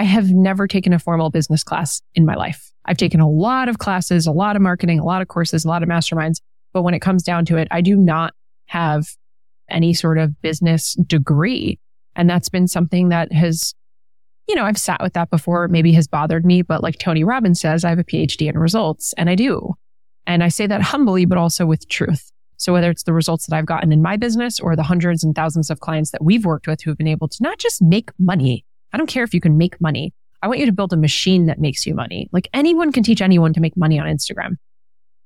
I have never taken a formal business class in my life. I've taken a lot of classes, a lot of marketing, a lot of courses, a lot of masterminds. But when it comes down to it, I do not have any sort of business degree. And that's been something that has, you know, I've sat with that before, maybe has bothered me. But like Tony Robbins says, I have a PhD in results and I do. And I say that humbly, but also with truth. So whether it's the results that I've gotten in my business or the hundreds and thousands of clients that we've worked with who've been able to not just make money. I don't care if you can make money. I want you to build a machine that makes you money. Like anyone can teach anyone to make money on Instagram.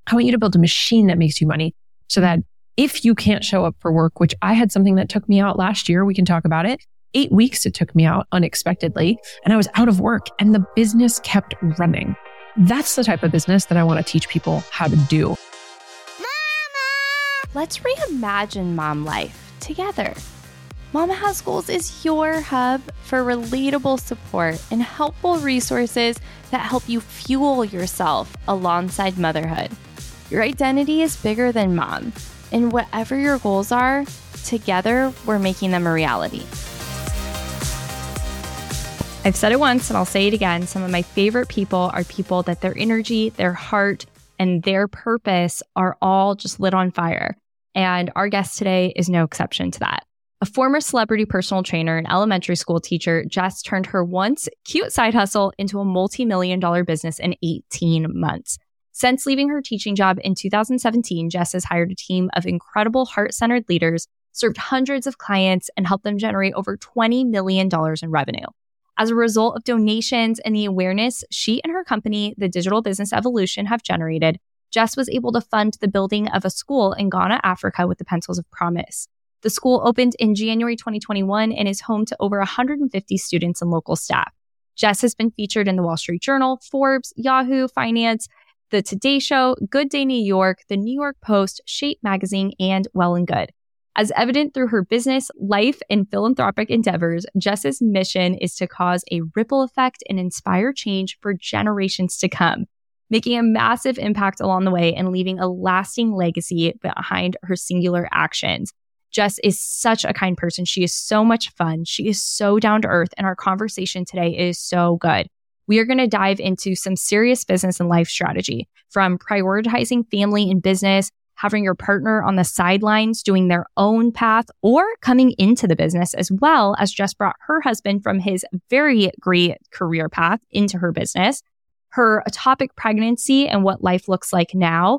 I want you to build a machine that makes you money so that if you can't show up for work, which I had something that took me out last year, we can talk about it. Eight weeks it took me out unexpectedly and I was out of work and the business kept running. That's the type of business that I want to teach people how to do. Mama! Let's reimagine mom life together. Mama Has Goals is your hub for relatable support and helpful resources that help you fuel yourself alongside motherhood. Your identity is bigger than mom, and whatever your goals are, together we're making them a reality. I've said it once and I'll say it again. Some of my favorite people are people that their energy, their heart, and their purpose are all just lit on fire. And our guest today is no exception to that. A former celebrity personal trainer and elementary school teacher, Jess turned her once cute side hustle into a multi million dollar business in 18 months. Since leaving her teaching job in 2017, Jess has hired a team of incredible heart centered leaders, served hundreds of clients, and helped them generate over $20 million in revenue. As a result of donations and the awareness she and her company, the Digital Business Evolution, have generated, Jess was able to fund the building of a school in Ghana, Africa with the Pencils of Promise. The school opened in January 2021 and is home to over 150 students and local staff. Jess has been featured in the Wall Street Journal, Forbes, Yahoo Finance, The Today Show, Good Day New York, The New York Post, Shape Magazine, and Well and Good. As evident through her business, life, and philanthropic endeavors, Jess's mission is to cause a ripple effect and inspire change for generations to come making a massive impact along the way and leaving a lasting legacy behind her singular actions. Jess is such a kind person. She is so much fun. She is so down to earth. And our conversation today is so good. We are going to dive into some serious business and life strategy from prioritizing family and business, having your partner on the sidelines doing their own path, or coming into the business as well as Jess brought her husband from his very great career path into her business her ectopic pregnancy and what life looks like now,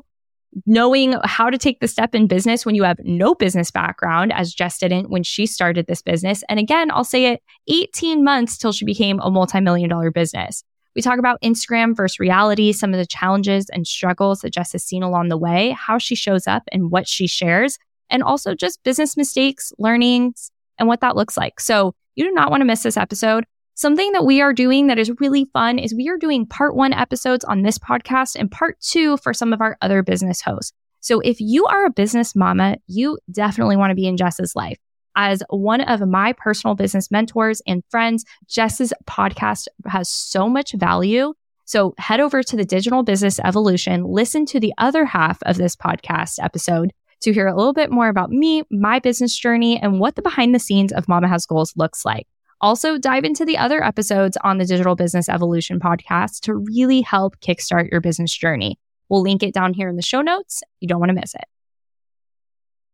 knowing how to take the step in business when you have no business background, as Jess didn't when she started this business. And again, I'll say it 18 months till she became a multi million dollar business. We talk about Instagram versus reality, some of the challenges and struggles that Jess has seen along the way, how she shows up and what she shares, and also just business mistakes, learnings, and what that looks like. So you do not want to miss this episode. Something that we are doing that is really fun is we are doing part one episodes on this podcast and part two for some of our other business hosts. So if you are a business mama, you definitely want to be in Jess's life. As one of my personal business mentors and friends, Jess's podcast has so much value. So head over to the Digital Business Evolution, listen to the other half of this podcast episode to hear a little bit more about me, my business journey, and what the behind the scenes of Mama Has Goals looks like. Also, dive into the other episodes on the Digital Business Evolution podcast to really help kickstart your business journey. We'll link it down here in the show notes. You don't want to miss it.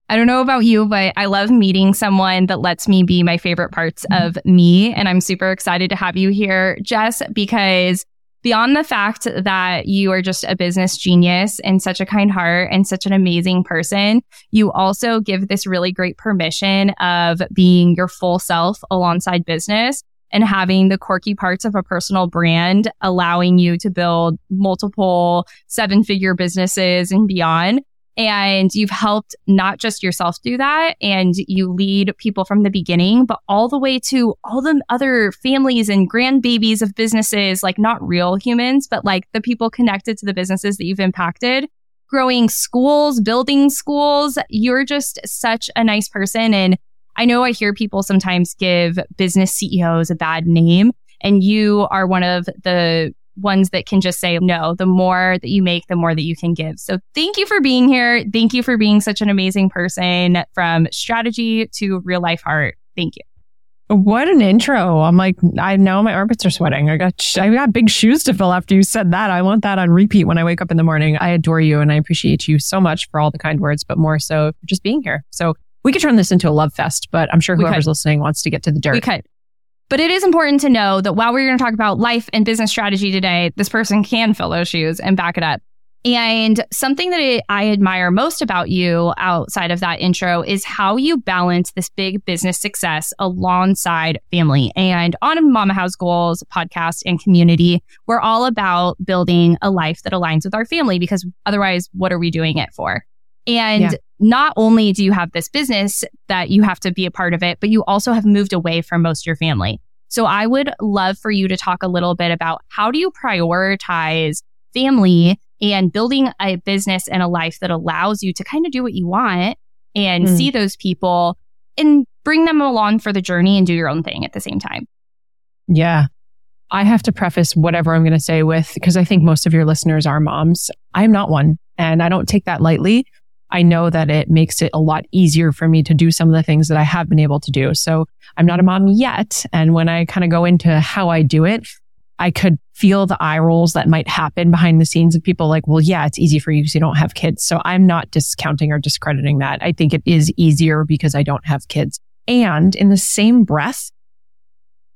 I don't know about you, but I love meeting someone that lets me be my favorite parts mm-hmm. of me. And I'm super excited to have you here, Jess, because beyond the fact that you are just a business genius and such a kind heart and such an amazing person, you also give this really great permission of being your full self alongside business and having the quirky parts of a personal brand, allowing you to build multiple seven figure businesses and beyond. And you've helped not just yourself do that and you lead people from the beginning, but all the way to all the other families and grandbabies of businesses, like not real humans, but like the people connected to the businesses that you've impacted, growing schools, building schools. You're just such a nice person. And I know I hear people sometimes give business CEOs a bad name and you are one of the ones that can just say no. The more that you make, the more that you can give. So thank you for being here. Thank you for being such an amazing person from strategy to real life heart. Thank you. What an intro. I'm like, I know my armpits are sweating. I got, I got big shoes to fill after you said that. I want that on repeat when I wake up in the morning. I adore you and I appreciate you so much for all the kind words, but more so just being here. So we could turn this into a love fest, but I'm sure whoever's listening wants to get to the dirt. We could. But it is important to know that while we're going to talk about life and business strategy today, this person can fill those shoes and back it up. And something that I admire most about you outside of that intro is how you balance this big business success alongside family. And on Mama Has Goals podcast and community, we're all about building a life that aligns with our family because otherwise, what are we doing it for? And yeah. not only do you have this business that you have to be a part of it, but you also have moved away from most of your family. So I would love for you to talk a little bit about how do you prioritize family and building a business and a life that allows you to kind of do what you want and mm. see those people and bring them along for the journey and do your own thing at the same time. Yeah. I have to preface whatever I'm going to say with, because I think most of your listeners are moms. I am not one and I don't take that lightly. I know that it makes it a lot easier for me to do some of the things that I have been able to do. So I'm not a mom yet. And when I kind of go into how I do it, I could feel the eye rolls that might happen behind the scenes of people like, well, yeah, it's easy for you because you don't have kids. So I'm not discounting or discrediting that. I think it is easier because I don't have kids. And in the same breath,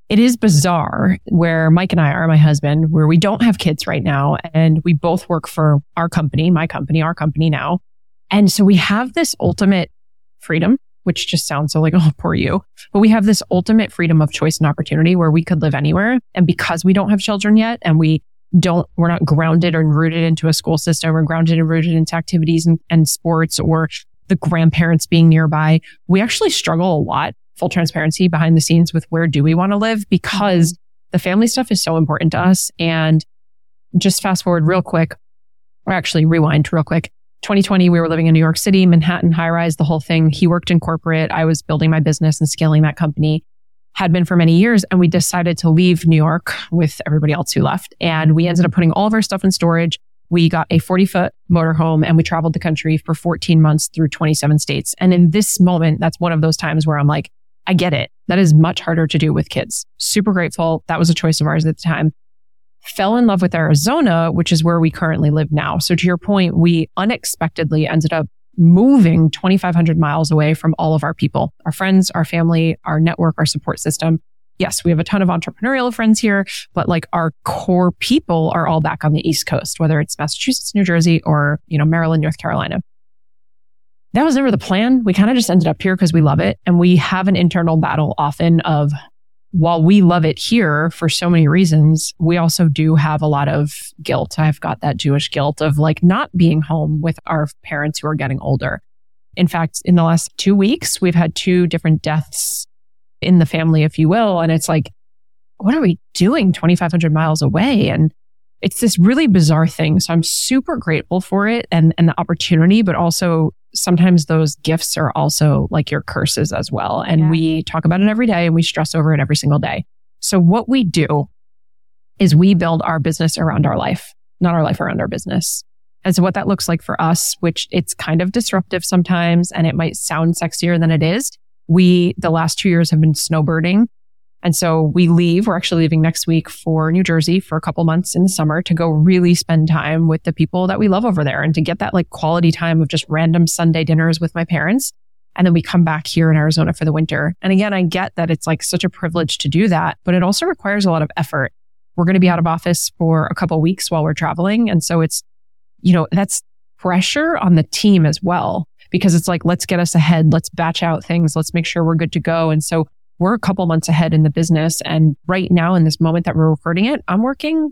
it is bizarre where Mike and I are my husband, where we don't have kids right now. And we both work for our company, my company, our company now. And so we have this ultimate freedom which just sounds so like, oh, poor you. But we have this ultimate freedom of choice and opportunity where we could live anywhere. And because we don't have children yet and we don't, we're not grounded or rooted into a school system or grounded and rooted into activities and, and sports or the grandparents being nearby, we actually struggle a lot, full transparency behind the scenes with where do we want to live because mm-hmm. the family stuff is so important to us. And just fast forward real quick, or actually rewind real quick. 2020, we were living in New York City, Manhattan, high rise, the whole thing. He worked in corporate. I was building my business and scaling that company, had been for many years. And we decided to leave New York with everybody else who left. And we ended up putting all of our stuff in storage. We got a 40 foot motorhome and we traveled the country for 14 months through 27 states. And in this moment, that's one of those times where I'm like, I get it. That is much harder to do with kids. Super grateful. That was a choice of ours at the time fell in love with Arizona, which is where we currently live now. So to your point, we unexpectedly ended up moving 2,500 miles away from all of our people, our friends, our family, our network, our support system. Yes, we have a ton of entrepreneurial friends here, but like our core people are all back on the East Coast, whether it's Massachusetts, New Jersey, or, you know, Maryland, North Carolina. That was never the plan. We kind of just ended up here because we love it. And we have an internal battle often of while we love it here for so many reasons, we also do have a lot of guilt. I've got that Jewish guilt of like not being home with our parents who are getting older. In fact, in the last two weeks, we've had two different deaths in the family, if you will. And it's like, what are we doing 2,500 miles away? And it's this really bizarre thing. So I'm super grateful for it and, and the opportunity, but also sometimes those gifts are also like your curses as well. And yeah. we talk about it every day and we stress over it every single day. So what we do is we build our business around our life, not our life around our business. And so what that looks like for us, which it's kind of disruptive sometimes and it might sound sexier than it is. We, the last two years have been snowbirding and so we leave. We're actually leaving next week for New Jersey for a couple months in the summer to go really spend time with the people that we love over there and to get that like quality time of just random Sunday dinners with my parents. And then we come back here in Arizona for the winter. And again, I get that it's like such a privilege to do that, but it also requires a lot of effort. We're going to be out of office for a couple weeks while we're traveling. And so it's, you know, that's pressure on the team as well because it's like, let's get us ahead. Let's batch out things. Let's make sure we're good to go. And so we're a couple months ahead in the business. And right now, in this moment that we're recording it, I'm working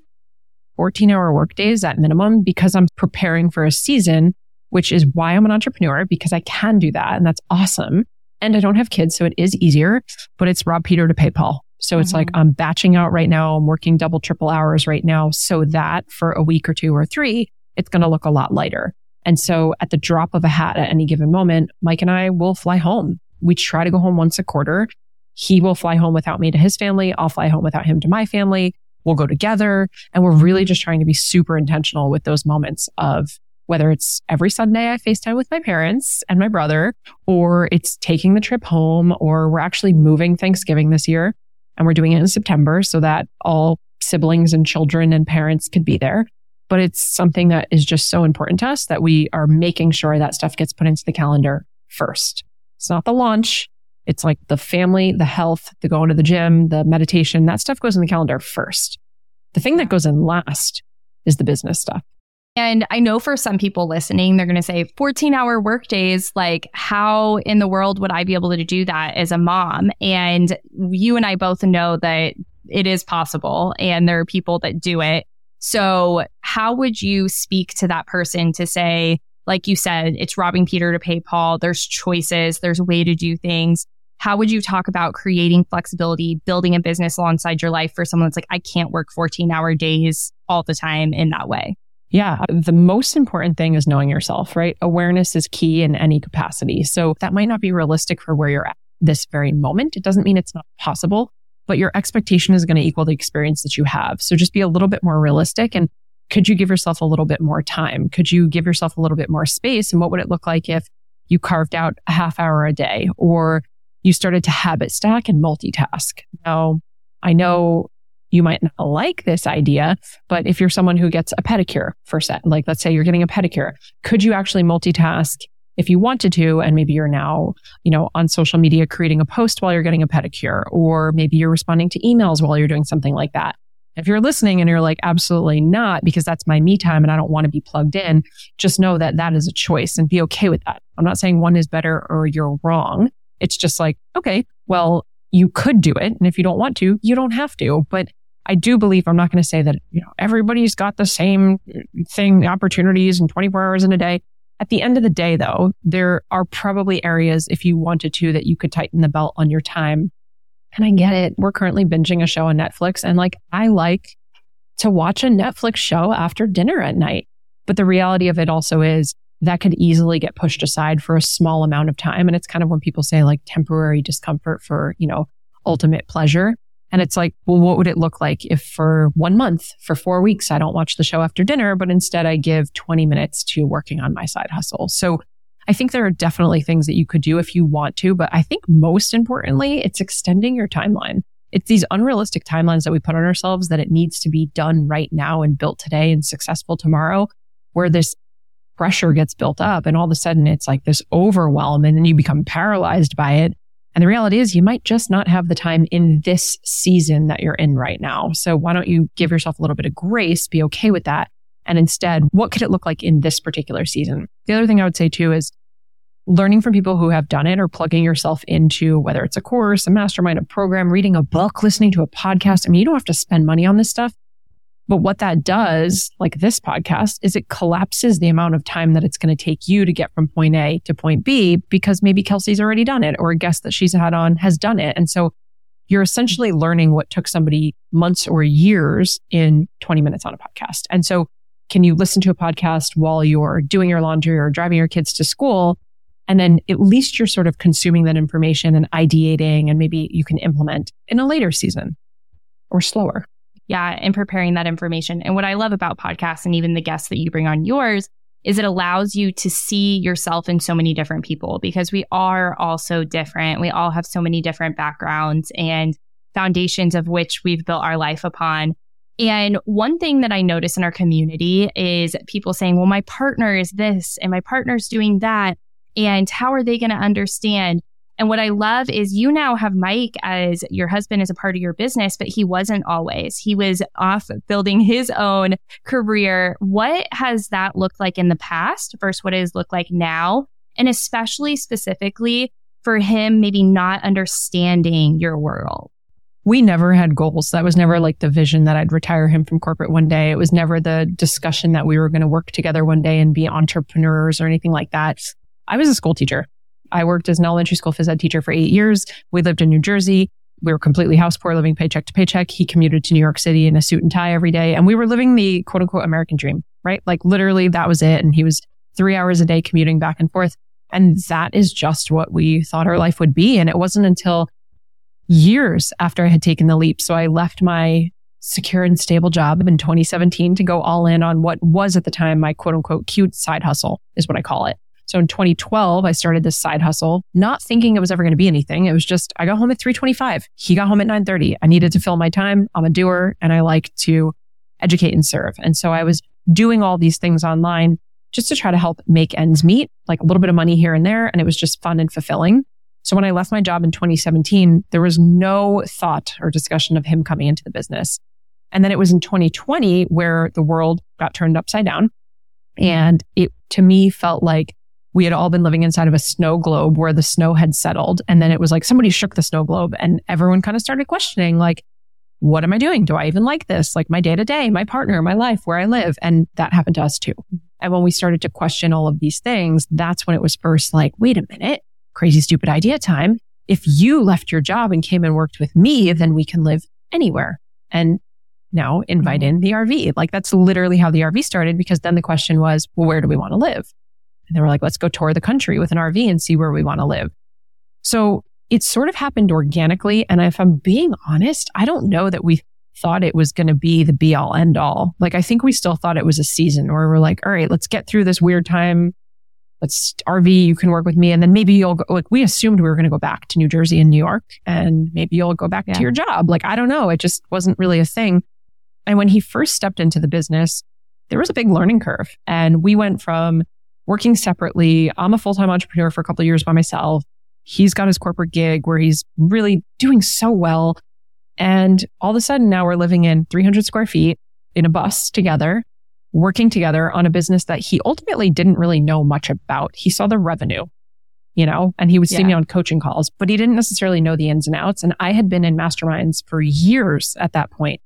14 hour work days at minimum because I'm preparing for a season, which is why I'm an entrepreneur because I can do that. And that's awesome. And I don't have kids. So it is easier, but it's rob Peter to pay Paul. So it's mm-hmm. like I'm batching out right now. I'm working double, triple hours right now so that for a week or two or three, it's going to look a lot lighter. And so at the drop of a hat at any given moment, Mike and I will fly home. We try to go home once a quarter. He will fly home without me to his family. I'll fly home without him to my family. We'll go together. And we're really just trying to be super intentional with those moments of whether it's every Sunday I FaceTime with my parents and my brother, or it's taking the trip home, or we're actually moving Thanksgiving this year and we're doing it in September so that all siblings and children and parents could be there. But it's something that is just so important to us that we are making sure that stuff gets put into the calendar first. It's not the launch. It's like the family, the health, the going to the gym, the meditation, that stuff goes in the calendar first. The thing that goes in last is the business stuff. And I know for some people listening, they're going to say 14 hour work days. Like, how in the world would I be able to do that as a mom? And you and I both know that it is possible and there are people that do it. So, how would you speak to that person to say, like you said, it's robbing Peter to pay Paul? There's choices, there's a way to do things. How would you talk about creating flexibility, building a business alongside your life for someone that's like, I can't work 14 hour days all the time in that way? Yeah. The most important thing is knowing yourself, right? Awareness is key in any capacity. So that might not be realistic for where you're at this very moment. It doesn't mean it's not possible, but your expectation is going to equal the experience that you have. So just be a little bit more realistic. And could you give yourself a little bit more time? Could you give yourself a little bit more space? And what would it look like if you carved out a half hour a day or you started to habit stack and multitask? Now, I know you might not like this idea, but if you're someone who gets a pedicure for set, like let's say you're getting a pedicure, could you actually multitask if you wanted to? And maybe you're now, you know, on social media creating a post while you're getting a pedicure, or maybe you're responding to emails while you're doing something like that. If you're listening and you're like, absolutely not, because that's my me time and I don't want to be plugged in, just know that that is a choice and be okay with that. I'm not saying one is better or you're wrong. It's just like, okay, well, you could do it. And if you don't want to, you don't have to. But I do believe I'm not going to say that, you know, everybody's got the same thing, opportunities and 24 hours in a day. At the end of the day, though, there are probably areas if you wanted to that you could tighten the belt on your time. And I get it. We're currently binging a show on Netflix and like I like to watch a Netflix show after dinner at night. But the reality of it also is that could easily get pushed aside for a small amount of time. And it's kind of when people say like temporary discomfort for, you know, ultimate pleasure. And it's like, well, what would it look like if for one month, for four weeks, I don't watch the show after dinner, but instead I give 20 minutes to working on my side hustle? So I think there are definitely things that you could do if you want to, but I think most importantly, it's extending your timeline. It's these unrealistic timelines that we put on ourselves that it needs to be done right now and built today and successful tomorrow, where this pressure gets built up and all of a sudden it's like this overwhelm and then you become paralyzed by it and the reality is you might just not have the time in this season that you're in right now. So why don't you give yourself a little bit of grace, be okay with that. And instead, what could it look like in this particular season? The other thing I would say too is learning from people who have done it or plugging yourself into whether it's a course, a mastermind, a program, reading a book, listening to a podcast. I mean, you don't have to spend money on this stuff. But what that does, like this podcast, is it collapses the amount of time that it's going to take you to get from point A to point B because maybe Kelsey's already done it or a guest that she's had on has done it. And so you're essentially learning what took somebody months or years in 20 minutes on a podcast. And so can you listen to a podcast while you're doing your laundry or driving your kids to school? And then at least you're sort of consuming that information and ideating and maybe you can implement in a later season or slower. Yeah, and preparing that information. And what I love about podcasts and even the guests that you bring on yours is it allows you to see yourself in so many different people because we are all so different. We all have so many different backgrounds and foundations of which we've built our life upon. And one thing that I notice in our community is people saying, well, my partner is this and my partner's doing that. And how are they going to understand? And what I love is you now have Mike as your husband as a part of your business, but he wasn't always. He was off building his own career. What has that looked like in the past versus what it has looked like now? And especially specifically for him, maybe not understanding your world. We never had goals. That was never like the vision that I'd retire him from corporate one day. It was never the discussion that we were going to work together one day and be entrepreneurs or anything like that. I was a school teacher. I worked as an elementary school phys ed teacher for eight years. We lived in New Jersey. We were completely house poor, living paycheck to paycheck. He commuted to New York City in a suit and tie every day. And we were living the quote unquote American dream, right? Like literally that was it. And he was three hours a day commuting back and forth. And that is just what we thought our life would be. And it wasn't until years after I had taken the leap. So I left my secure and stable job in 2017 to go all in on what was at the time my quote unquote cute side hustle is what I call it. So in 2012, I started this side hustle, not thinking it was ever going to be anything. It was just, I got home at 325. He got home at 930. I needed to fill my time. I'm a doer and I like to educate and serve. And so I was doing all these things online just to try to help make ends meet, like a little bit of money here and there. And it was just fun and fulfilling. So when I left my job in 2017, there was no thought or discussion of him coming into the business. And then it was in 2020 where the world got turned upside down. And it to me felt like we had all been living inside of a snow globe where the snow had settled. And then it was like somebody shook the snow globe and everyone kind of started questioning, like, what am I doing? Do I even like this? Like my day to day, my partner, my life, where I live. And that happened to us too. And when we started to question all of these things, that's when it was first like, wait a minute, crazy, stupid idea time. If you left your job and came and worked with me, then we can live anywhere. And now invite mm-hmm. in the RV. Like that's literally how the RV started because then the question was, well, where do we want to live? And they were like, let's go tour the country with an RV and see where we want to live. So it sort of happened organically. And if I'm being honest, I don't know that we thought it was going to be the be all end all. Like, I think we still thought it was a season where we're like, all right, let's get through this weird time. Let's RV, you can work with me. And then maybe you'll go, like, we assumed we were going to go back to New Jersey and New York and maybe you'll go back yeah. to your job. Like, I don't know. It just wasn't really a thing. And when he first stepped into the business, there was a big learning curve. And we went from working separately. I'm a full time entrepreneur for a couple of years by myself. He's got his corporate gig where he's really doing so well. And all of a sudden now we're living in 300 square feet in a bus together, working together on a business that he ultimately didn't really know much about. He saw the revenue, you know, and he would see yeah. me on coaching calls, but he didn't necessarily know the ins and outs. And I had been in masterminds for years at that point,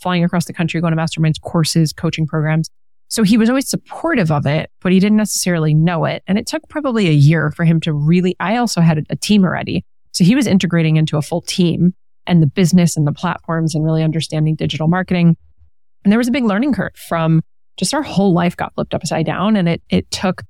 flying across the country, going to masterminds, courses, coaching programs. So he was always supportive of it, but he didn't necessarily know it. And it took probably a year for him to really, I also had a team already. So he was integrating into a full team and the business and the platforms and really understanding digital marketing. And there was a big learning curve from just our whole life got flipped upside down. And it, it took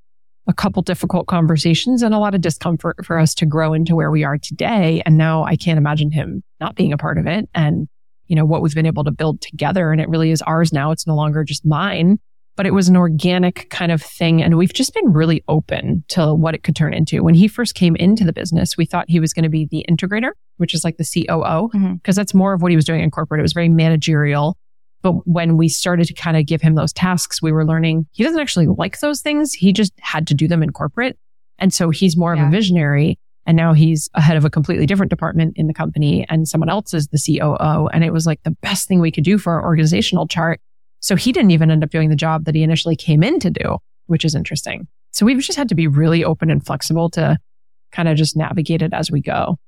a couple difficult conversations and a lot of discomfort for us to grow into where we are today. And now I can't imagine him not being a part of it and, you know, what we've been able to build together. And it really is ours now. It's no longer just mine but it was an organic kind of thing. And we've just been really open to what it could turn into. When he first came into the business, we thought he was going to be the integrator, which is like the COO, because mm-hmm. that's more of what he was doing in corporate. It was very managerial. But when we started to kind of give him those tasks, we were learning he doesn't actually like those things. He just had to do them in corporate. And so he's more yeah. of a visionary. And now he's ahead of a completely different department in the company and someone else is the COO. And it was like the best thing we could do for our organizational chart so he didn't even end up doing the job that he initially came in to do, which is interesting. So we've just had to be really open and flexible to kind of just navigate it as we go.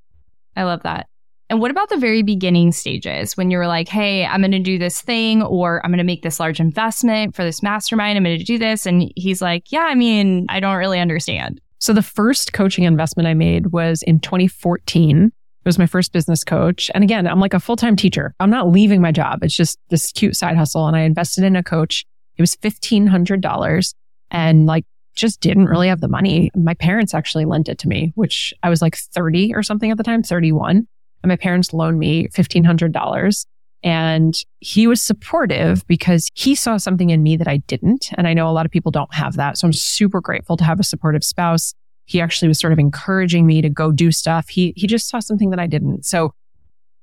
I love that. And what about the very beginning stages when you were like, hey, I'm going to do this thing or I'm going to make this large investment for this mastermind. I'm going to do this. And he's like, yeah, I mean, I don't really understand. So the first coaching investment I made was in 2014 it was my first business coach. And again, I'm like a full time teacher. I'm not leaving my job. It's just this cute side hustle. And I invested in a coach. It was $1,500 and like just didn't really have the money. My parents actually lent it to me, which I was like 30 or something at the time, 31. And my parents loaned me $1,500. And he was supportive because he saw something in me that I didn't. And I know a lot of people don't have that. So I'm super grateful to have a supportive spouse he actually was sort of encouraging me to go do stuff. He, he just saw something that I didn't. So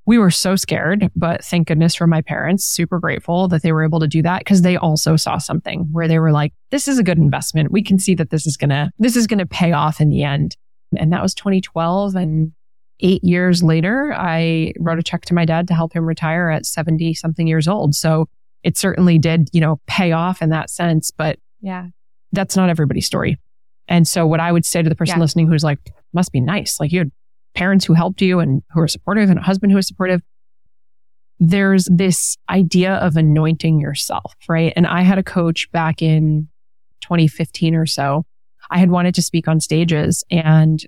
we were so scared, but thank goodness for my parents, super grateful that they were able to do that because they also saw something where they were like, this is a good investment. We can see that this is going to, this is going to pay off in the end. And that was 2012. And eight years later, I wrote a check to my dad to help him retire at 70 something years old. So it certainly did, you know, pay off in that sense, but yeah, that's not everybody's story. And so what I would say to the person yeah. listening who's like, must be nice. Like you had parents who helped you and who are supportive and a husband who is supportive. There's this idea of anointing yourself, right? And I had a coach back in 2015 or so. I had wanted to speak on stages and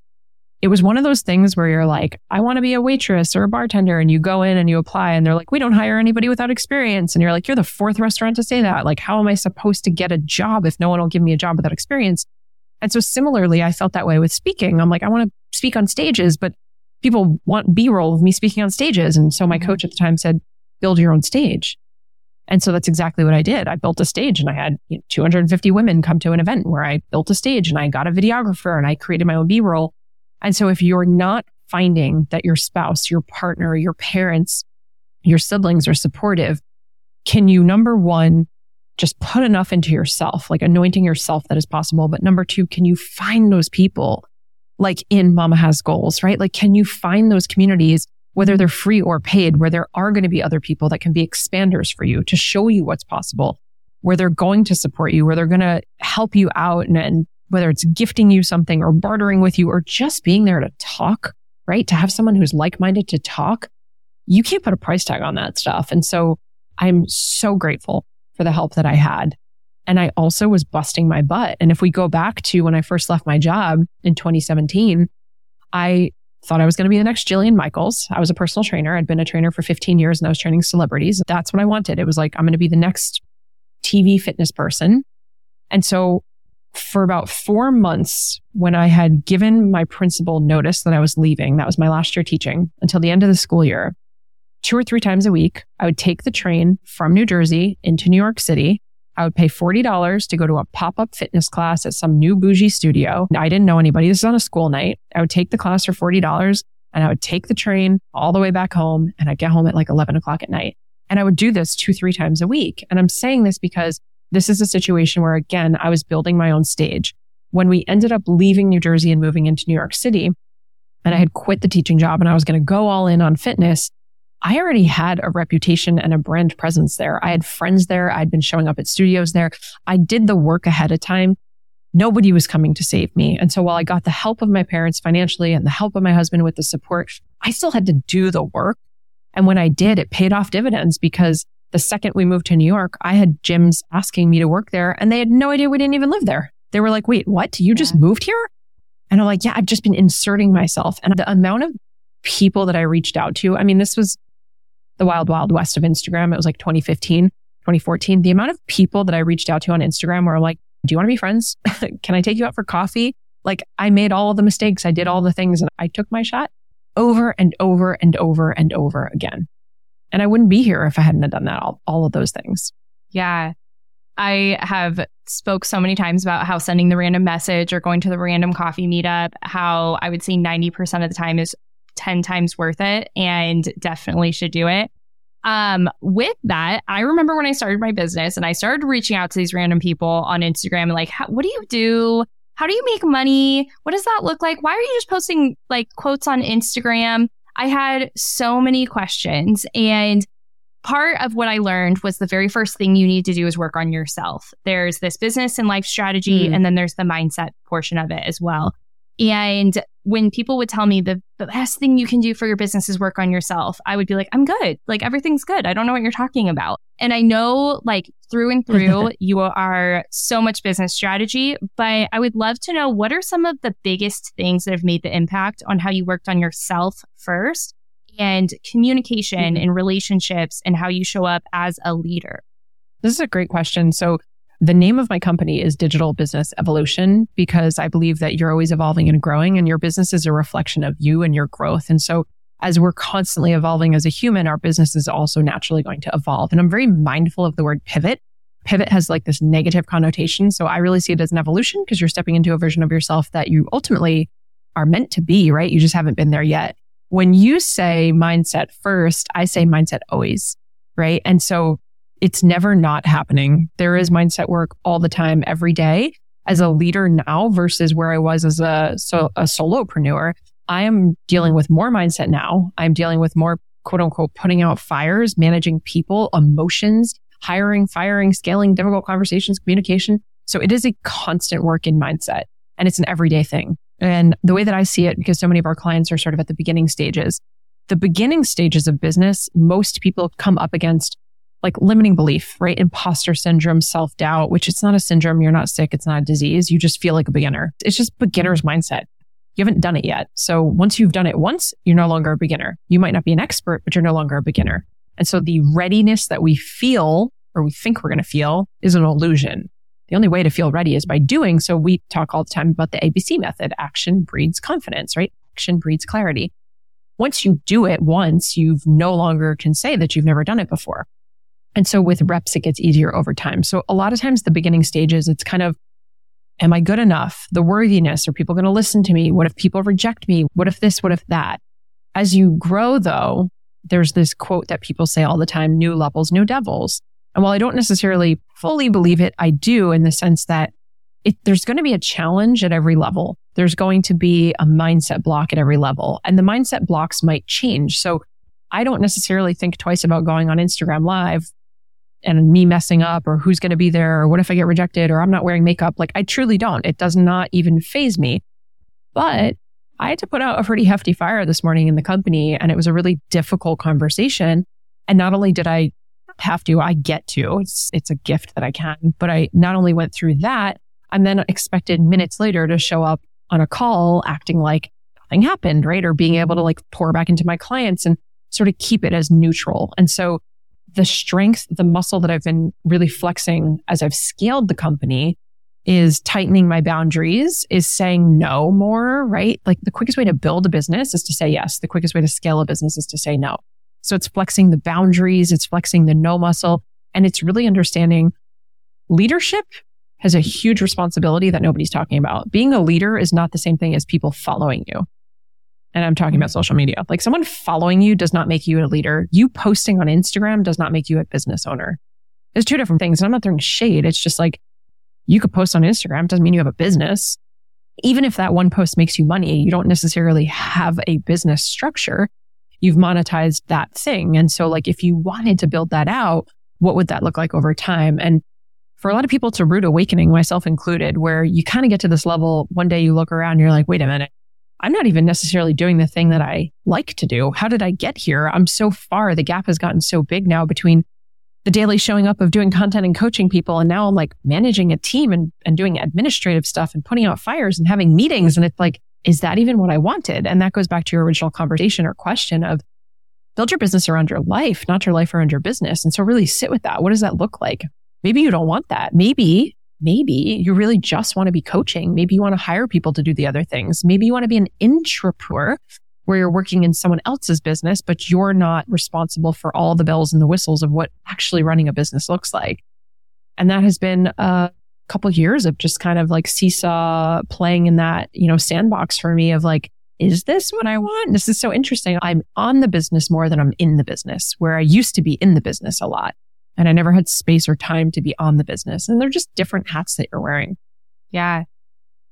it was one of those things where you're like, I want to be a waitress or a bartender. And you go in and you apply and they're like, we don't hire anybody without experience. And you're like, you're the fourth restaurant to say that. Like, how am I supposed to get a job if no one will give me a job without experience? And so similarly, I felt that way with speaking. I'm like, I want to speak on stages, but people want B roll of me speaking on stages. And so my mm-hmm. coach at the time said, build your own stage. And so that's exactly what I did. I built a stage and I had you know, 250 women come to an event where I built a stage and I got a videographer and I created my own B roll. And so if you're not finding that your spouse, your partner, your parents, your siblings are supportive, can you number one, just put enough into yourself, like anointing yourself that is possible. But number two, can you find those people like in Mama Has Goals, right? Like, can you find those communities whether they're free or paid, where there are going to be other people that can be expanders for you to show you what's possible, where they're going to support you, where they're going to help you out and, and whether it's gifting you something or bartering with you or just being there to talk, right? To have someone who's like-minded to talk, you can't put a price tag on that stuff. And so I'm so grateful for the help that I had. And I also was busting my butt. And if we go back to when I first left my job in 2017, I thought I was going to be the next Jillian Michaels. I was a personal trainer. I'd been a trainer for 15 years and I was training celebrities. That's what I wanted. It was like, I'm going to be the next TV fitness person. And so for about four months, when I had given my principal notice that I was leaving, that was my last year teaching until the end of the school year, two or three times a week, I would take the train from New Jersey into New York City. I would pay $40 to go to a pop up fitness class at some new bougie studio. I didn't know anybody. This is on a school night. I would take the class for $40 and I would take the train all the way back home and I'd get home at like 11 o'clock at night. And I would do this two, three times a week. And I'm saying this because this is a situation where, again, I was building my own stage. When we ended up leaving New Jersey and moving into New York City, and I had quit the teaching job and I was going to go all in on fitness, I already had a reputation and a brand presence there. I had friends there. I'd been showing up at studios there. I did the work ahead of time. Nobody was coming to save me. And so while I got the help of my parents financially and the help of my husband with the support, I still had to do the work. And when I did, it paid off dividends because the second we moved to New York, I had gyms asking me to work there and they had no idea we didn't even live there. They were like, wait, what? You just moved here? And I'm like, yeah, I've just been inserting myself. And the amount of people that I reached out to, I mean, this was the wild, wild west of Instagram. It was like 2015, 2014. The amount of people that I reached out to on Instagram were like, do you want to be friends? Can I take you out for coffee? Like I made all of the mistakes. I did all the things and I took my shot over and over and over and over again. And I wouldn't be here if I hadn't done that, all, all of those things. Yeah. I have spoke so many times about how sending the random message or going to the random coffee meetup, how I would say 90% of the time is 10 times worth it and definitely should do it. Um, with that, I remember when I started my business and I started reaching out to these random people on Instagram and like, what do you do? How do you make money? What does that look like? Why are you just posting like quotes on Instagram? I had so many questions and part of what I learned was the very first thing you need to do is work on yourself. There's this business and life strategy, mm. and then there's the mindset portion of it as well. And when people would tell me the, the best thing you can do for your business is work on yourself, I would be like, I'm good. Like everything's good. I don't know what you're talking about. And I know like through and through, you are so much business strategy, but I would love to know what are some of the biggest things that have made the impact on how you worked on yourself first and communication mm-hmm. and relationships and how you show up as a leader? This is a great question. So the name of my company is Digital Business Evolution because I believe that you're always evolving and growing and your business is a reflection of you and your growth. And so as we're constantly evolving as a human, our business is also naturally going to evolve. And I'm very mindful of the word pivot. Pivot has like this negative connotation. So I really see it as an evolution because you're stepping into a version of yourself that you ultimately are meant to be, right? You just haven't been there yet. When you say mindset first, I say mindset always, right? And so it's never not happening. There is mindset work all the time, every day. As a leader now versus where I was as a, so, a solopreneur, I am dealing with more mindset now. I'm dealing with more quote unquote putting out fires, managing people, emotions, hiring, firing, scaling, difficult conversations, communication. So it is a constant work in mindset and it's an everyday thing. And the way that I see it, because so many of our clients are sort of at the beginning stages, the beginning stages of business, most people come up against like limiting belief, right? Imposter syndrome, self doubt, which it's not a syndrome. You're not sick. It's not a disease. You just feel like a beginner. It's just beginner's mindset. You haven't done it yet. So once you've done it once, you're no longer a beginner. You might not be an expert, but you're no longer a beginner. And so the readiness that we feel or we think we're going to feel is an illusion. The only way to feel ready is by doing. So we talk all the time about the ABC method. Action breeds confidence, right? Action breeds clarity. once you do it once, you've no longer can say that you've never done it before. And so with reps, it gets easier over time. So a lot of times the beginning stages, it's kind of, am I good enough? The worthiness, are people going to listen to me? What if people reject me? What if this? What if that? As you grow though, there's this quote that people say all the time, new levels, new devils. And while I don't necessarily fully believe it, I do in the sense that it, there's going to be a challenge at every level. There's going to be a mindset block at every level and the mindset blocks might change. So I don't necessarily think twice about going on Instagram live and me messing up or who's going to be there or what if I get rejected or I'm not wearing makeup. Like I truly don't. It does not even faze me. But I had to put out a pretty hefty fire this morning in the company and it was a really difficult conversation. And not only did I have to, I get to, it's, it's a gift that I can, but I not only went through that, I'm then expected minutes later to show up on a call acting like nothing happened, right? Or being able to like pour back into my clients and sort of keep it as neutral. And so the strength, the muscle that I've been really flexing as I've scaled the company is tightening my boundaries, is saying no more, right? Like the quickest way to build a business is to say yes. The quickest way to scale a business is to say no. So it's flexing the boundaries, it's flexing the no muscle, and it's really understanding leadership has a huge responsibility that nobody's talking about. Being a leader is not the same thing as people following you. And I'm talking about social media. Like someone following you does not make you a leader. You posting on Instagram does not make you a business owner. It's two different things. And I'm not throwing shade. It's just like you could post on Instagram doesn't mean you have a business. Even if that one post makes you money, you don't necessarily have a business structure. You've monetized that thing. And so like if you wanted to build that out, what would that look like over time? And for a lot of people, it's a rude awakening, myself included, where you kind of get to this level. One day you look around, you're like, wait a minute. I'm not even necessarily doing the thing that I like to do. How did I get here? I'm so far. The gap has gotten so big now between the daily showing up of doing content and coaching people. And now I'm like managing a team and, and doing administrative stuff and putting out fires and having meetings. And it's like, is that even what I wanted? And that goes back to your original conversation or question of build your business around your life, not your life around your business. And so really sit with that. What does that look like? Maybe you don't want that. Maybe, maybe you really just want to be coaching. Maybe you want to hire people to do the other things. Maybe you want to be an intrapreneur where you're working in someone else's business, but you're not responsible for all the bells and the whistles of what actually running a business looks like. And that has been a couple of years of just kind of like seesaw playing in that, you know, sandbox for me of like, is this what I want? This is so interesting. I'm on the business more than I'm in the business, where I used to be in the business a lot. And I never had space or time to be on the business. And they're just different hats that you're wearing. Yeah.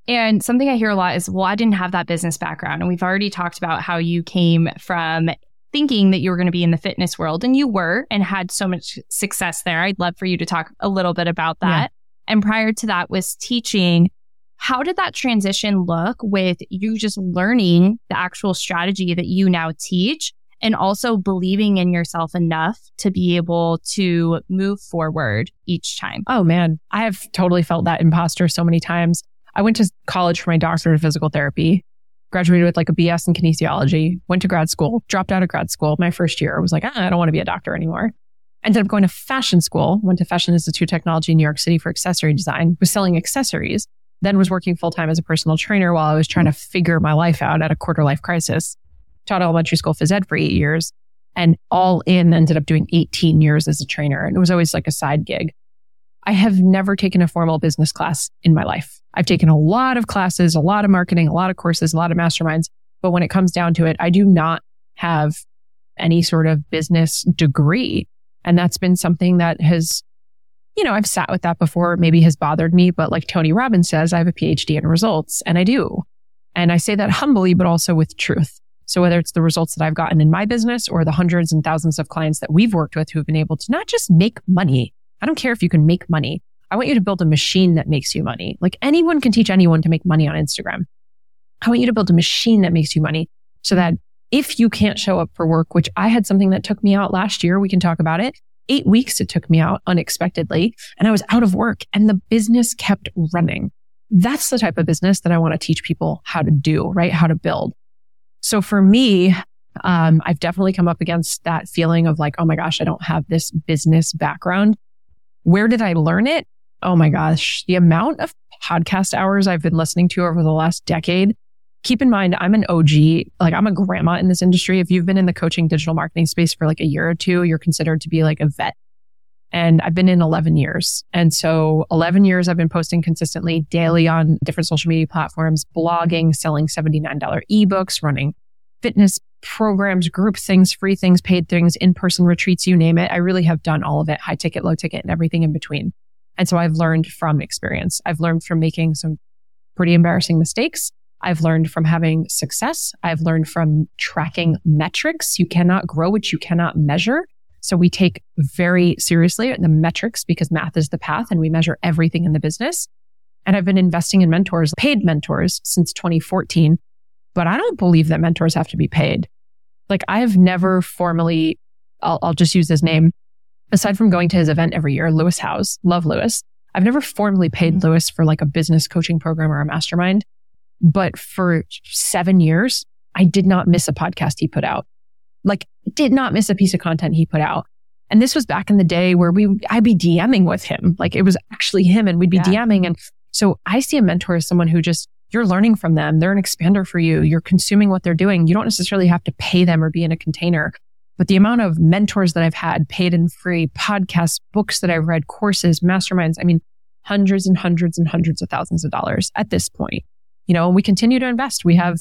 And something I hear a lot is, well, I didn't have that business background. And we've already talked about how you came from thinking that you were going to be in the fitness world and you were and had so much success there. I'd love for you to talk a little bit about that. Yeah. And prior to that was teaching. How did that transition look with you just learning the actual strategy that you now teach and also believing in yourself enough to be able to move forward each time? Oh man, I have totally felt that imposter so many times. I went to college for my doctorate of physical therapy, graduated with like a BS in kinesiology, went to grad school, dropped out of grad school my first year. I was like, ah, I don't want to be a doctor anymore. Ended up going to fashion school, went to Fashion Institute of Technology in New York City for accessory design, was selling accessories, then was working full time as a personal trainer while I was trying to figure my life out at a quarter life crisis. Taught elementary school phys ed for eight years and all in ended up doing 18 years as a trainer. And it was always like a side gig. I have never taken a formal business class in my life. I've taken a lot of classes, a lot of marketing, a lot of courses, a lot of masterminds. But when it comes down to it, I do not have any sort of business degree. And that's been something that has, you know, I've sat with that before, maybe has bothered me. But like Tony Robbins says, I have a PhD in results and I do. And I say that humbly, but also with truth. So whether it's the results that I've gotten in my business or the hundreds and thousands of clients that we've worked with who have been able to not just make money, I don't care if you can make money. I want you to build a machine that makes you money. Like anyone can teach anyone to make money on Instagram. I want you to build a machine that makes you money so that if you can't show up for work, which I had something that took me out last year, we can talk about it. Eight weeks it took me out unexpectedly and I was out of work and the business kept running. That's the type of business that I want to teach people how to do, right? How to build. So for me, um, I've definitely come up against that feeling of like, oh my gosh, I don't have this business background. Where did I learn it? Oh my gosh, the amount of podcast hours I've been listening to over the last decade keep in mind, I'm an OG, like I'm a grandma in this industry. If you've been in the coaching digital marketing space for like a year or two, you're considered to be like a vet. And I've been in 11 years. And so 11 years I've been posting consistently daily on different social media platforms, blogging, selling $79 ebooks, running fitness programs, group things, free things, paid things, in-person retreats, you name it. I really have done all of it, high ticket, low ticket, and everything in between. And so I've learned from experience. I've learned from making some pretty embarrassing mistakes. I've learned from having success. I've learned from tracking metrics. You cannot grow what you cannot measure. So we take very seriously the metrics because math is the path and we measure everything in the business. And I've been investing in mentors, paid mentors since 2014, but I don't believe that mentors have to be paid. Like I've never formally, I'll, I'll just use his name. Aside from going to his event every year, Lewis Howes, love Lewis. I've never formally paid mm-hmm. Lewis for like a business coaching program or a mastermind. But for seven years, I did not miss a podcast he put out. Like did not miss a piece of content he put out. And this was back in the day where we, I'd be DMing with him. Like it was actually him and we'd be yeah. DMing. And so I see a mentor as someone who just, you're learning from them. They're an expander for you. You're consuming what they're doing. You don't necessarily have to pay them or be in a container. But the amount of mentors that I've had, paid and free, podcasts, books that I've read, courses, masterminds, I mean, hundreds and hundreds and hundreds of thousands of dollars at this point. You know, we continue to invest. We have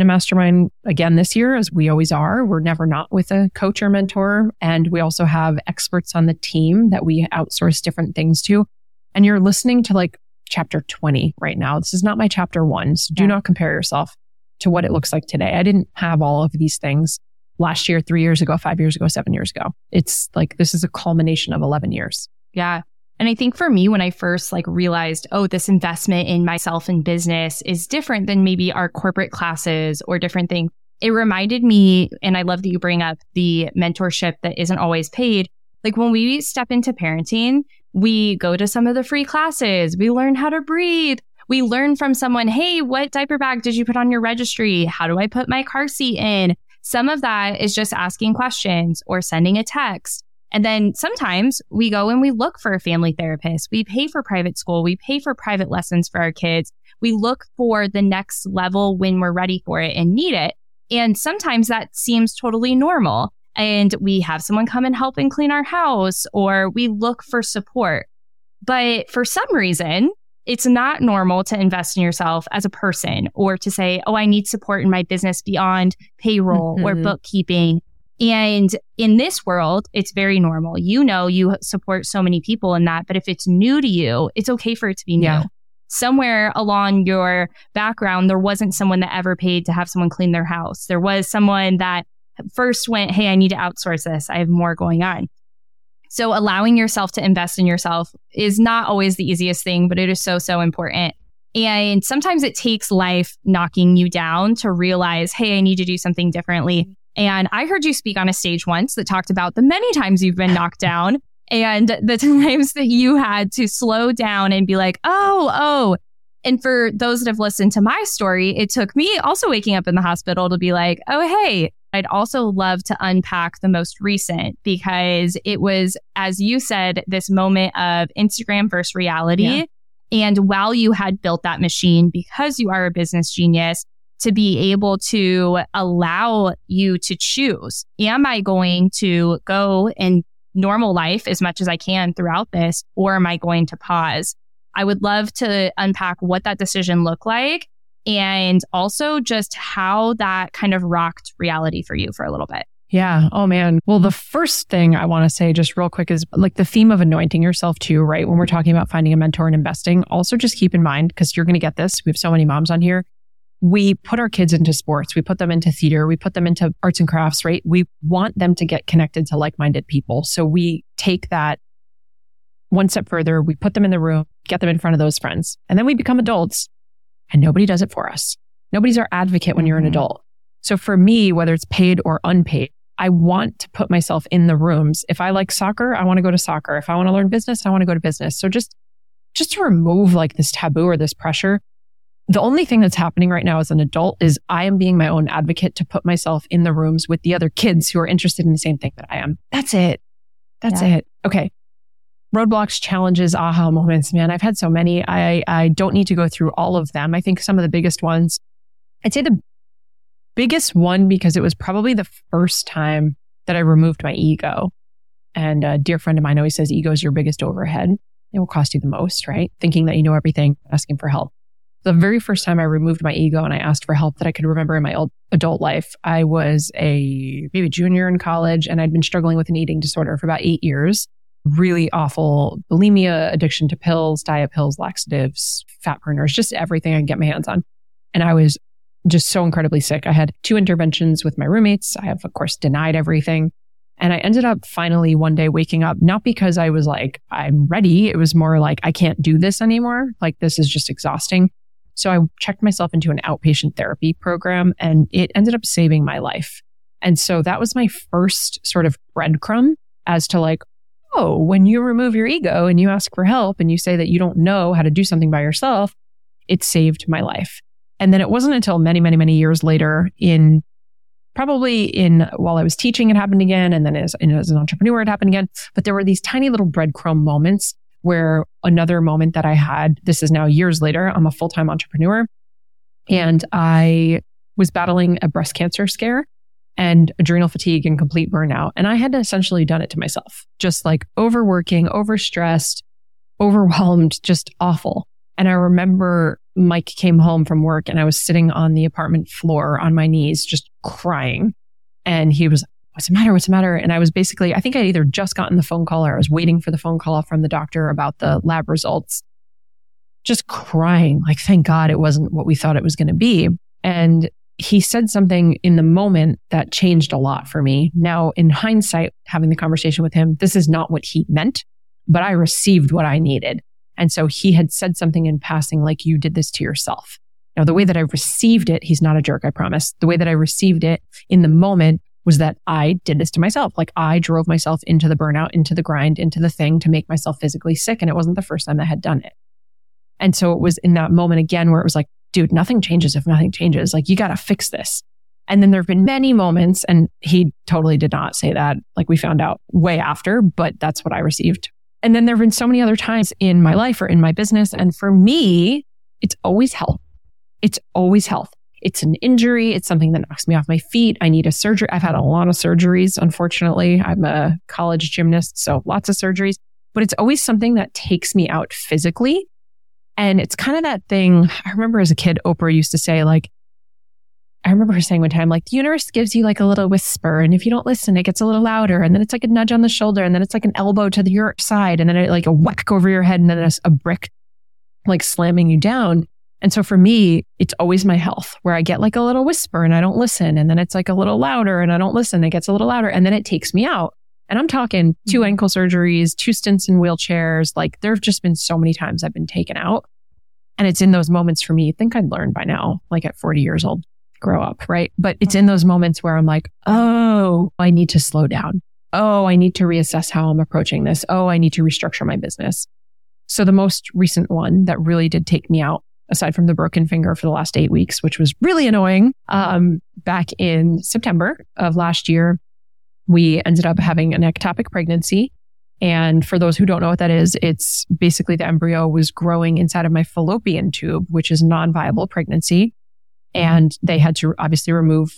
a mastermind again this year, as we always are. We're never not with a coach or mentor. And we also have experts on the team that we outsource different things to. And you're listening to like chapter 20 right now. This is not my chapter one. So do yeah. not compare yourself to what it looks like today. I didn't have all of these things last year, three years ago, five years ago, seven years ago. It's like this is a culmination of 11 years. Yeah. And I think for me, when I first like realized, oh, this investment in myself and business is different than maybe our corporate classes or different things, it reminded me, and I love that you bring up the mentorship that isn't always paid. Like when we step into parenting, we go to some of the free classes, we learn how to breathe. We learn from someone, hey, what diaper bag did you put on your registry? How do I put my car seat in? Some of that is just asking questions or sending a text. And then sometimes we go and we look for a family therapist. We pay for private school. We pay for private lessons for our kids. We look for the next level when we're ready for it and need it. And sometimes that seems totally normal. And we have someone come and help and clean our house or we look for support. But for some reason, it's not normal to invest in yourself as a person or to say, oh, I need support in my business beyond payroll mm-hmm. or bookkeeping and in this world, it's very normal. You know, you support so many people in that, but if it's new to you, it's okay for it to be new. Yeah. Somewhere along your background, there wasn't someone that ever paid to have someone clean their house. There was someone that first went, Hey, I need to outsource this. I have more going on. So allowing yourself to invest in yourself is not always the easiest thing, but it is so, so important. And sometimes it takes life knocking you down to realize, Hey, I need to do something differently. And I heard you speak on a stage once that talked about the many times you've been knocked down and the times that you had to slow down and be like, oh, oh. And for those that have listened to my story, it took me also waking up in the hospital to be like, oh, hey, I'd also love to unpack the most recent because it was, as you said, this moment of Instagram versus reality. Yeah. And while you had built that machine because you are a business genius, to be able to allow you to choose. Am I going to go in normal life as much as I can throughout this, or am I going to pause? I would love to unpack what that decision looked like and also just how that kind of rocked reality for you for a little bit. Yeah. Oh man. Well, the first thing I want to say just real quick is like the theme of anointing yourself too, right? When we're talking about finding a mentor and investing, also just keep in mind, because you're going to get this. We have so many moms on here we put our kids into sports, we put them into theater, we put them into arts and crafts, right? We want them to get connected to like minded people. So we take that one step further, we put them in the room, get them in front of those friends, and then we become adults and nobody does it for us. Nobody's our advocate when you're an mm-hmm. adult. So for me, whether it's paid or unpaid, I want to put myself in the rooms. If I like soccer, I want to go to soccer. If I want to learn business, I want to go to business. So just, just to remove like this taboo or this pressure, the only thing that's happening right now as an adult is I am being my own advocate to put myself in the rooms with the other kids who are interested in the same thing that I am. That's it. That's yeah. it. Okay. Roadblocks, challenges, aha moments, man. I've had so many. I, I don't need to go through all of them. I think some of the biggest ones I'd say the biggest one because it was probably the first time that I removed my ego. And a dear friend of mine always says ego is your biggest overhead. It will cost you the most, right? Thinking that you know everything, asking for help. The very first time I removed my ego and I asked for help that I could remember in my old adult life, I was a maybe junior in college and I'd been struggling with an eating disorder for about eight years. Really awful bulimia, addiction to pills, diet pills, laxatives, fat burners, just everything I could get my hands on. And I was just so incredibly sick. I had two interventions with my roommates. I have, of course, denied everything. And I ended up finally one day waking up, not because I was like, I'm ready. It was more like, I can't do this anymore. Like, this is just exhausting. So I checked myself into an outpatient therapy program and it ended up saving my life. And so that was my first sort of breadcrumb as to like, oh, when you remove your ego and you ask for help and you say that you don't know how to do something by yourself, it saved my life. And then it wasn't until many, many, many years later in probably in while I was teaching, it happened again. And then as, as an entrepreneur, it happened again. But there were these tiny little breadcrumb moments where another moment that I had, this is now years later, I'm a full time entrepreneur and I was battling a breast cancer scare and adrenal fatigue and complete burnout. And I had essentially done it to myself, just like overworking, overstressed, overwhelmed, just awful. And I remember Mike came home from work and I was sitting on the apartment floor on my knees, just crying. And he was what's the matter? What's the matter? And I was basically, I think I'd either just gotten the phone call or I was waiting for the phone call from the doctor about the lab results, just crying, like, thank God it wasn't what we thought it was going to be. And he said something in the moment that changed a lot for me. Now, in hindsight, having the conversation with him, this is not what he meant, but I received what I needed. And so he had said something in passing, like, you did this to yourself. Now, the way that I received it, he's not a jerk, I promise. The way that I received it in the moment was that I did this to myself. Like I drove myself into the burnout, into the grind, into the thing to make myself physically sick. And it wasn't the first time I had done it. And so it was in that moment again where it was like, dude, nothing changes if nothing changes. Like you got to fix this. And then there have been many moments, and he totally did not say that. Like we found out way after, but that's what I received. And then there have been so many other times in my life or in my business. And for me, it's always health. It's always health it's an injury. It's something that knocks me off my feet. I need a surgery. I've had a lot of surgeries, unfortunately. I'm a college gymnast, so lots of surgeries, but it's always something that takes me out physically. And it's kind of that thing. I remember as a kid, Oprah used to say, like, I remember her saying one time, like, the universe gives you like a little whisper. And if you don't listen, it gets a little louder. And then it's like a nudge on the shoulder. And then it's like an elbow to the, your side. And then it like a whack over your head. And then a, a brick like slamming you down. And so for me, it's always my health where I get like a little whisper and I don't listen. And then it's like a little louder and I don't listen. It gets a little louder and then it takes me out. And I'm talking two mm-hmm. ankle surgeries, two stints in wheelchairs. Like there have just been so many times I've been taken out. And it's in those moments for me. I think I'd learned by now, like at 40 years old, grow up, right? But it's in those moments where I'm like, oh, I need to slow down. Oh, I need to reassess how I'm approaching this. Oh, I need to restructure my business. So the most recent one that really did take me out aside from the broken finger for the last eight weeks, which was really annoying. Um, back in September of last year, we ended up having an ectopic pregnancy. And for those who don't know what that is, it's basically the embryo was growing inside of my fallopian tube, which is non viable pregnancy. And they had to obviously remove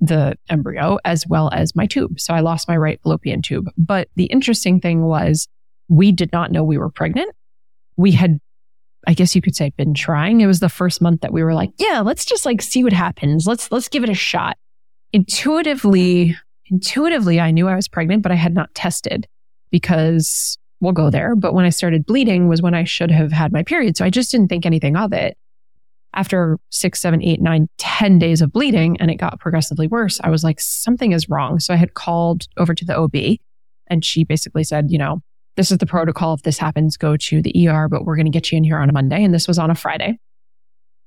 the embryo as well as my tube. So I lost my right fallopian tube. But the interesting thing was we did not know we were pregnant. We had I guess you could say been trying. It was the first month that we were like, yeah, let's just like see what happens. Let's let's give it a shot. Intuitively, intuitively I knew I was pregnant, but I had not tested because we'll go there. But when I started bleeding was when I should have had my period. So I just didn't think anything of it. After six, seven, eight, nine, ten days of bleeding and it got progressively worse, I was like, something is wrong. So I had called over to the OB and she basically said, you know, this is the protocol. If this happens, go to the ER, but we're going to get you in here on a Monday. And this was on a Friday.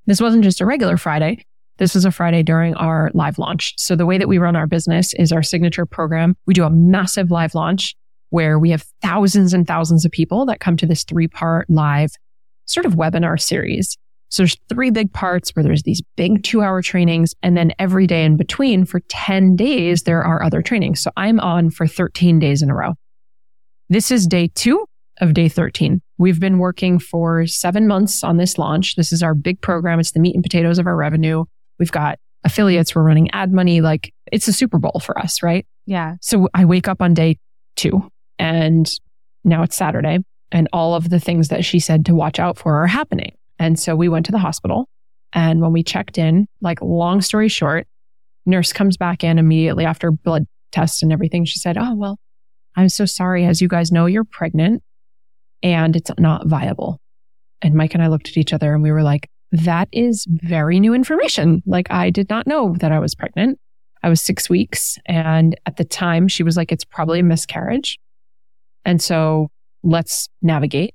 This wasn't just a regular Friday. This was a Friday during our live launch. So the way that we run our business is our signature program. We do a massive live launch where we have thousands and thousands of people that come to this three part live sort of webinar series. So there's three big parts where there's these big two hour trainings. And then every day in between for 10 days, there are other trainings. So I'm on for 13 days in a row. This is day two of day 13. We've been working for seven months on this launch. This is our big program. It's the meat and potatoes of our revenue. We've got affiliates. We're running ad money. Like it's a Super Bowl for us, right? Yeah. So I wake up on day two and now it's Saturday and all of the things that she said to watch out for are happening. And so we went to the hospital and when we checked in, like long story short, nurse comes back in immediately after blood tests and everything. She said, Oh, well, I'm so sorry. As you guys know, you're pregnant and it's not viable. And Mike and I looked at each other and we were like, that is very new information. Like I did not know that I was pregnant. I was six weeks. And at the time she was like, it's probably a miscarriage. And so let's navigate.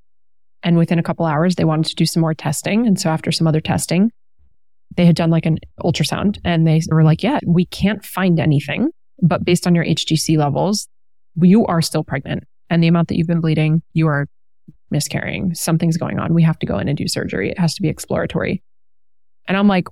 And within a couple hours, they wanted to do some more testing. And so after some other testing, they had done like an ultrasound and they were like, yeah, we can't find anything, but based on your HGC levels, you are still pregnant. And the amount that you've been bleeding, you are miscarrying. Something's going on. We have to go in and do surgery. It has to be exploratory. And I'm like,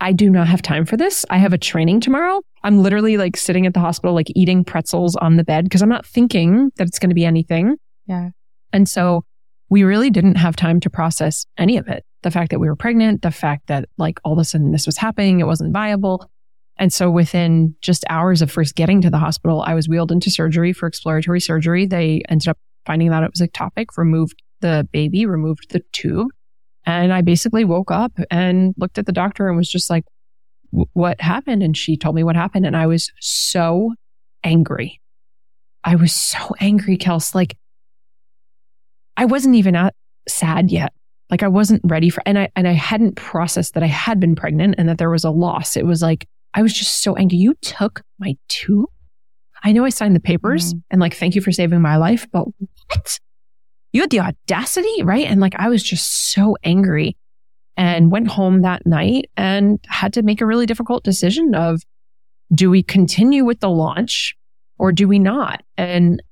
I do not have time for this. I have a training tomorrow. I'm literally like sitting at the hospital, like eating pretzels on the bed because I'm not thinking that it's going to be anything. Yeah. And so we really didn't have time to process any of it. The fact that we were pregnant, the fact that like all of a sudden this was happening, it wasn't viable. And so within just hours of first getting to the hospital, I was wheeled into surgery for exploratory surgery. They ended up finding out it was ectopic, removed the baby, removed the tube. And I basically woke up and looked at the doctor and was just like, what happened? And she told me what happened. And I was so angry. I was so angry, Kels. Like, I wasn't even at sad yet. Like I wasn't ready for, and I, and I hadn't processed that I had been pregnant and that there was a loss. It was like, I was just so angry. You took my tube. I know I signed the papers mm. and like, thank you for saving my life, but what? You had the audacity, right? And like, I was just so angry and went home that night and had to make a really difficult decision of do we continue with the launch or do we not? And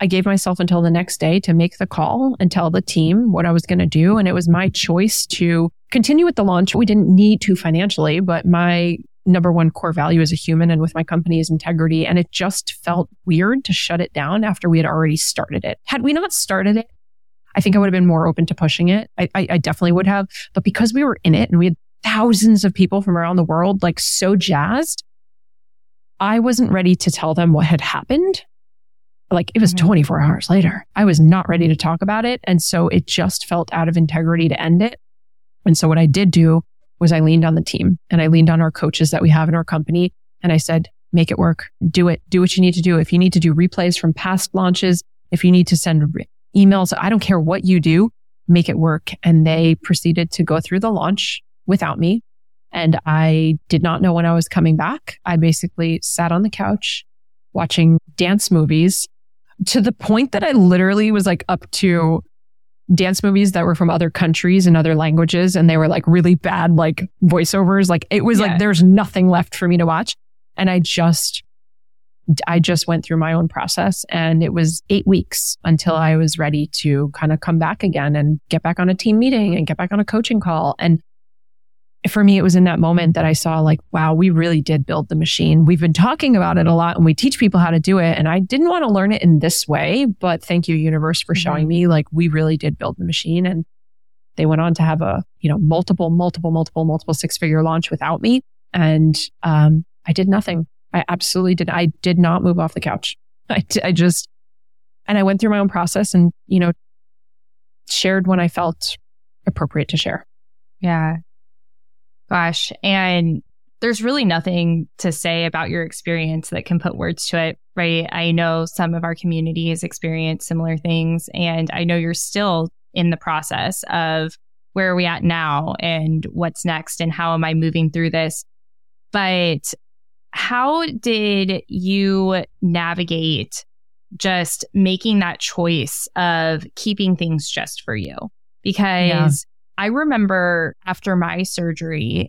I gave myself until the next day to make the call and tell the team what I was going to do. And it was my choice to continue with the launch. We didn't need to financially, but my number one core value as a human and with my company is integrity. And it just felt weird to shut it down after we had already started it. Had we not started it, I think I would have been more open to pushing it. I, I, I definitely would have. But because we were in it and we had thousands of people from around the world, like so jazzed, I wasn't ready to tell them what had happened like it was mm-hmm. 24 hours later. I was not ready to talk about it. And so it just felt out of integrity to end it. And so what I did do was I leaned on the team and I leaned on our coaches that we have in our company. And I said, make it work. Do it. Do what you need to do. If you need to do replays from past launches, if you need to send re- emails, I don't care what you do, make it work. And they proceeded to go through the launch without me. And I did not know when I was coming back. I basically sat on the couch watching dance movies to the point that I literally was like up to dance movies that were from other countries and other languages and they were like really bad like voiceovers. Like it was yeah. like there's nothing left for me to watch. And i just i just went through my own process and it was 8 weeks until i was ready to kind of come back again and get back on a team meeting and get back on a coaching call. And for me, it was in that moment that I saw like, wow, we really did build the machine. We've been talking about it a lot and we teach people how to do it. And I didn't want to learn it in this way, but thank you, universe, for mm-hmm. showing me like we really did build the machine. And they went on to have a, you know, multiple, multiple, multiple, multiple six figure launch without me. And, um, I did nothing. I absolutely did. I did not move off the couch. I, I just, and I went through my own process and, you know, shared when I felt appropriate to share. Yeah. Gosh. And there's really nothing to say about your experience that can put words to it, right? I know some of our community has experienced similar things, and I know you're still in the process of where are we at now and what's next and how am I moving through this. But how did you navigate just making that choice of keeping things just for you? Because I remember after my surgery,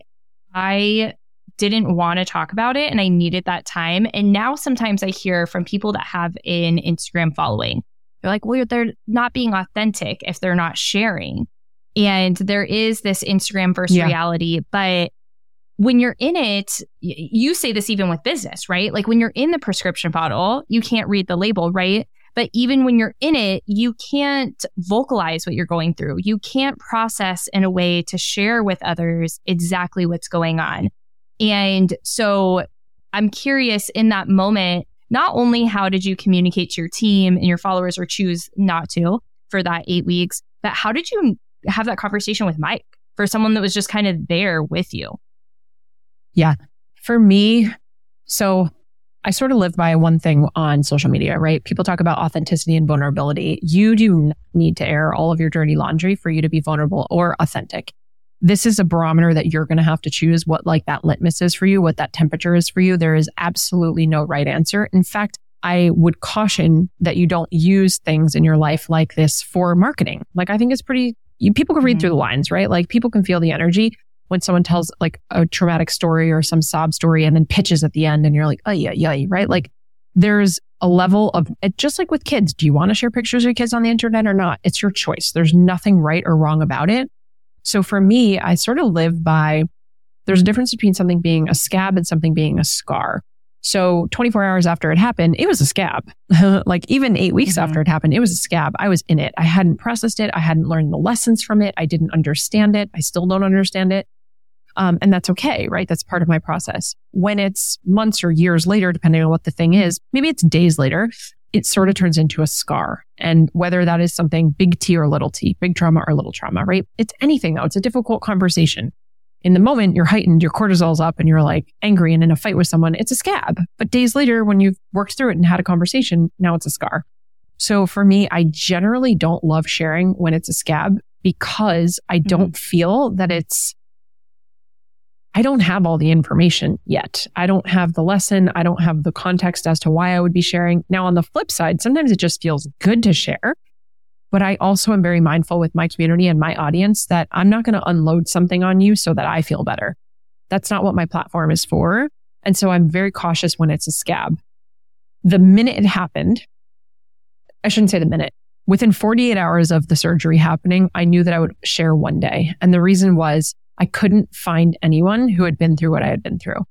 I didn't want to talk about it and I needed that time. And now sometimes I hear from people that have an Instagram following, they're like, well, they're not being authentic if they're not sharing. And there is this Instagram versus yeah. reality. But when you're in it, you say this even with business, right? Like when you're in the prescription bottle, you can't read the label, right? But even when you're in it, you can't vocalize what you're going through. You can't process in a way to share with others exactly what's going on. And so I'm curious in that moment, not only how did you communicate to your team and your followers or choose not to for that eight weeks, but how did you have that conversation with Mike for someone that was just kind of there with you? Yeah. For me, so I sort of live by one thing on social media, right? People talk about authenticity and vulnerability. You do not need to air all of your dirty laundry for you to be vulnerable or authentic. This is a barometer that you're going to have to choose what like that litmus is for you, what that temperature is for you. There is absolutely no right answer. In fact, I would caution that you don't use things in your life like this for marketing. Like I think it's pretty, you, people can read mm-hmm. through the lines, right? Like people can feel the energy when someone tells like a traumatic story or some sob story and then pitches at the end and you're like, oh yeah, yeah, right? Like there's a level of it, just like with kids. Do you want to share pictures of your kids on the internet or not? It's your choice. There's nothing right or wrong about it. So for me, I sort of live by there's a difference between something being a scab and something being a scar. So 24 hours after it happened, it was a scab. like even eight weeks mm-hmm. after it happened, it was a scab. I was in it. I hadn't processed it. I hadn't learned the lessons from it. I didn't understand it. I still don't understand it. Um, and that's okay, right? That's part of my process. When it's months or years later, depending on what the thing is, maybe it's days later, it sort of turns into a scar. And whether that is something big T or little t, big trauma or little trauma, right? It's anything though. It's a difficult conversation. In the moment, you're heightened, your cortisol's up and you're like angry and in a fight with someone, it's a scab. But days later, when you've worked through it and had a conversation, now it's a scar. So for me, I generally don't love sharing when it's a scab because I don't mm-hmm. feel that it's I don't have all the information yet. I don't have the lesson. I don't have the context as to why I would be sharing. Now, on the flip side, sometimes it just feels good to share. But I also am very mindful with my community and my audience that I'm not going to unload something on you so that I feel better. That's not what my platform is for. And so I'm very cautious when it's a scab. The minute it happened, I shouldn't say the minute. Within 48 hours of the surgery happening, I knew that I would share one day. And the reason was I couldn't find anyone who had been through what I had been through.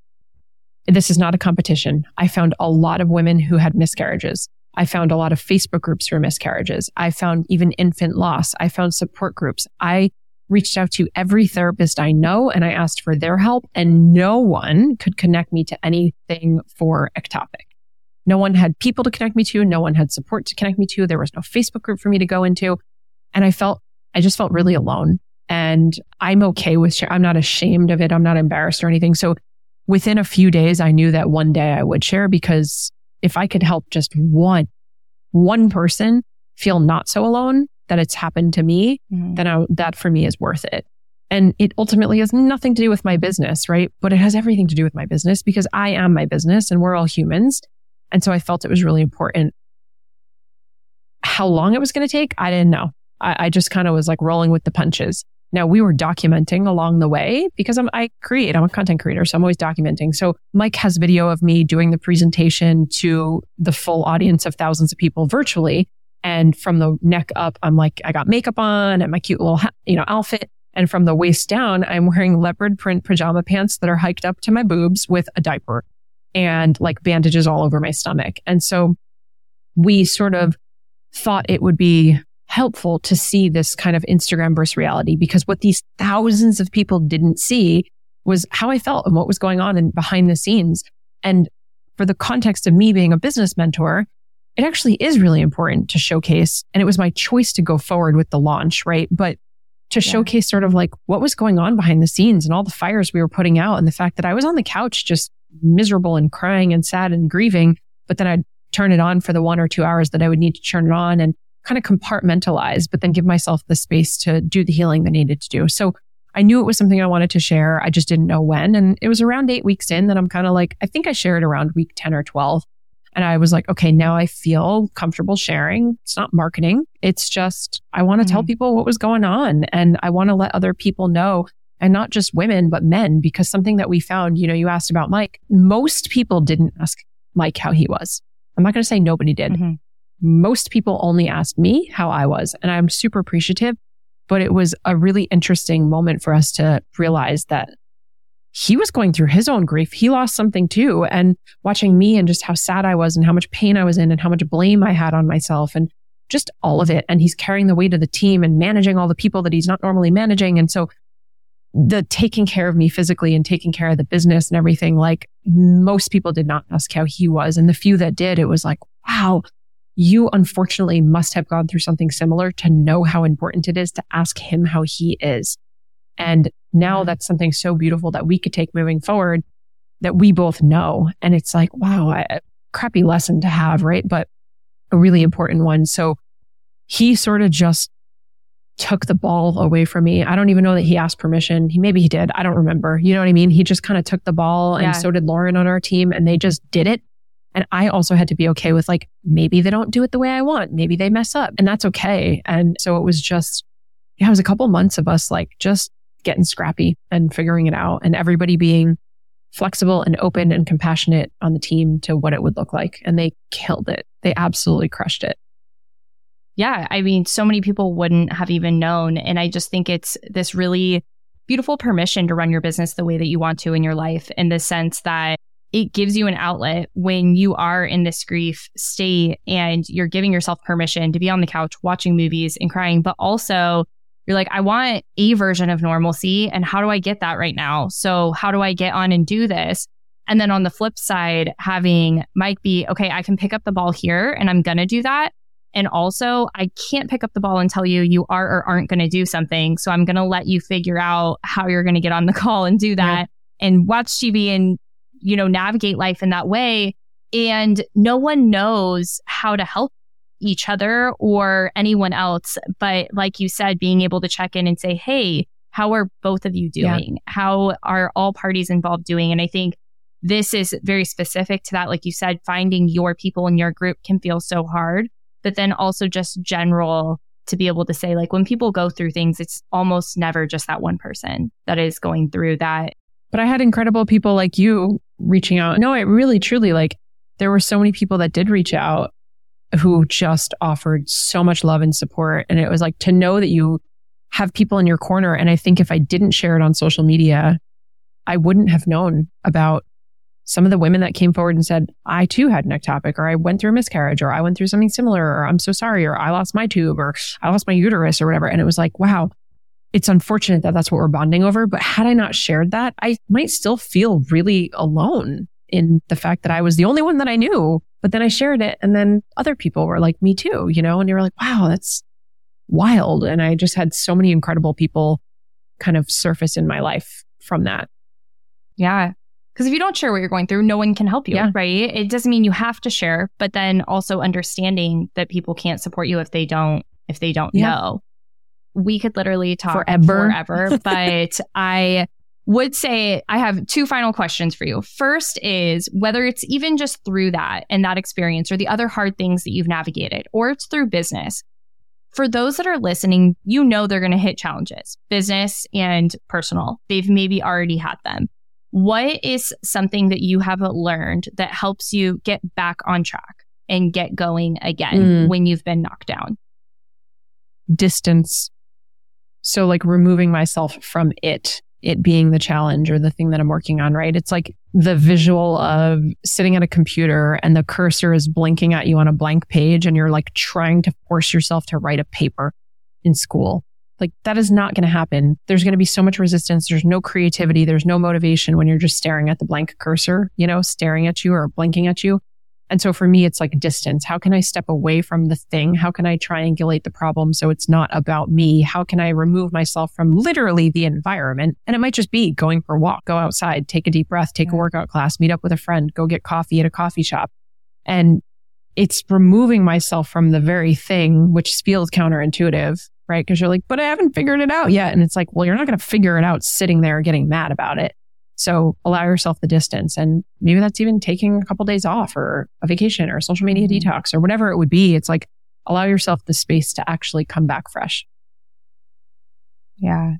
This is not a competition. I found a lot of women who had miscarriages. I found a lot of Facebook groups for miscarriages. I found even infant loss. I found support groups. I reached out to every therapist I know and I asked for their help and no one could connect me to anything for ectopic. No one had people to connect me to. No one had support to connect me to. There was no Facebook group for me to go into. And I felt, I just felt really alone. And I'm okay with share. I'm not ashamed of it. I'm not embarrassed or anything. So within a few days, I knew that one day I would share because if I could help just one, one person feel not so alone that it's happened to me, mm-hmm. then I, that for me is worth it. And it ultimately has nothing to do with my business, right? But it has everything to do with my business because I am my business and we're all humans. And so I felt it was really important. How long it was going to take, I didn't know. I, I just kind of was like rolling with the punches. Now we were documenting along the way because I'm, I create, I'm a content creator. So I'm always documenting. So Mike has video of me doing the presentation to the full audience of thousands of people virtually. And from the neck up, I'm like, I got makeup on and my cute little, you know, outfit. And from the waist down, I'm wearing leopard print pajama pants that are hiked up to my boobs with a diaper and like bandages all over my stomach. And so we sort of thought it would be helpful to see this kind of Instagram versus reality because what these thousands of people didn't see was how I felt and what was going on and behind the scenes. And for the context of me being a business mentor, it actually is really important to showcase. And it was my choice to go forward with the launch, right? But to yeah. showcase sort of like what was going on behind the scenes and all the fires we were putting out and the fact that I was on the couch just miserable and crying and sad and grieving, but then I'd turn it on for the one or two hours that I would need to turn it on and kind of compartmentalize, but then give myself the space to do the healing that I needed to do. So I knew it was something I wanted to share. I just didn't know when. And it was around eight weeks in that I'm kind of like, I think I shared around week 10 or 12. And I was like, okay, now I feel comfortable sharing. It's not marketing. It's just, I want to mm-hmm. tell people what was going on and I want to let other people know and not just women, but men, because something that we found, you know, you asked about Mike, most people didn't ask Mike how he was. I'm not going to say nobody did. Mm-hmm most people only asked me how I was, and I'm super appreciative. But it was a really interesting moment for us to realize that he was going through his own grief. He lost something too. And watching me and just how sad I was and how much pain I was in and how much blame I had on myself and just all of it. And he's carrying the weight of the team and managing all the people that he's not normally managing. And so the taking care of me physically and taking care of the business and everything, like most people did not ask how he was. And the few that did, it was like, wow, you unfortunately must have gone through something similar to know how important it is to ask him how he is. And now mm-hmm. that's something so beautiful that we could take moving forward that we both know. And it's like, wow, a crappy lesson to have, right? But a really important one. So he sort of just took the ball away from me. I don't even know that he asked permission. He maybe he did. I don't remember. You know what I mean? He just kind of took the ball Yeah. and so did Lauren on our team and they just did it. And I also had to be okay with like maybe they don't do it the way I want. Maybe they mess up and that's okay. And so it was just yeah, it was a couple months of us like just getting scrappy and figuring it out and everybody being flexible and open and compassionate on the team to what it would look like. And they killed it. They absolutely crushed it. yeah, I mean, so many people wouldn't have even known. And I just think it's this really beautiful permission to run your business the way that you want to in your life, in the sense that it gives you an outlet when you are in this grief state and you're giving yourself permission to be on the couch watching movies and crying, but also you're like, I want a version of normalcy. And how do I get that right now? So, how do I get on and do this? And then on the flip side, having Mike be, okay, I can pick up the ball here and I'm going to do that. And also, I can't pick up the ball and tell you you are or aren't going to do something. So I'm going to let you figure out how you're going to get on the call and do that and watch TV and, you know, navigate life in that way. And no one knows how to help each other or anyone else. But like you said, being able to check in and say, Hey, how are both of you Yeah. doing? How are all parties involved doing? And I think this is very specific to that. Like you said, finding your people in your group can feel so hard but then also just general to be able to say like when people go through things it's almost never just that one person that is going through that But I had incredible people like you reaching out. No, it really truly like there were so many people that did reach out who just offered so much love and support. And it was like to know that you have people in your corner. And I think if I didn't share it on social media, I wouldn't have known about some of the women that came forward and said, I too had an ectopic, or I went through a miscarriage, or I went through something similar, or I'm so sorry, or I lost my tube, or I lost my uterus, or whatever. And it was like, wow, it's unfortunate that that's what we're bonding over. But had I not shared that, I might still feel really alone in the fact that I was the only one that I knew. But then I shared it, and then other people were like, me too, you know, and you were like, wow, that's wild. And I just had so many incredible people kind of surface in my life from that. yeah because if you don't share what you're going through no one can help you Yeah. right it doesn't mean you have to share but then also understanding that people can't support you if they don't if they don't Yeah. know we could literally talk Forever. forever but i would say I have two final questions for you. First is whether it's even just through that and that experience or the other hard things that you've navigated, or it's through business. For those that are listening, you know they're going to hit challenges, business and personal. They've maybe already had them. What is something that you have learned that helps you get back on track and get going again Mm. when you've been knocked down? distance. So like removing myself from it, it being the challenge or the thing that I'm working on, right? It's like the visual of sitting at a computer and the cursor is blinking at you on a blank page and you're like trying to force yourself to write a paper in school. Like that is not going to happen. There's going to be so much resistance. There's no creativity. There's no motivation when you're just staring at the blank cursor, you know, staring at you or blinking at you. And so for me, it's like distance. How can I step away from the thing? How can I triangulate the problem so it's not about me? How can I remove myself from literally the environment? And it might just be going for a walk, go outside, take a deep breath, take a workout class, meet up with a friend, go get coffee at a coffee shop. And it's removing myself from the very thing, which feels counterintuitive, right? Because you're like, but I haven't figured it out yet. And it's like, well, you're not going to figure it out sitting there getting mad about it. So allow yourself the distance. And maybe that's even taking a couple days off or a vacation or a social media Mhm. detox or whatever it would be. It's like allow yourself the space to actually come back fresh. Yeah,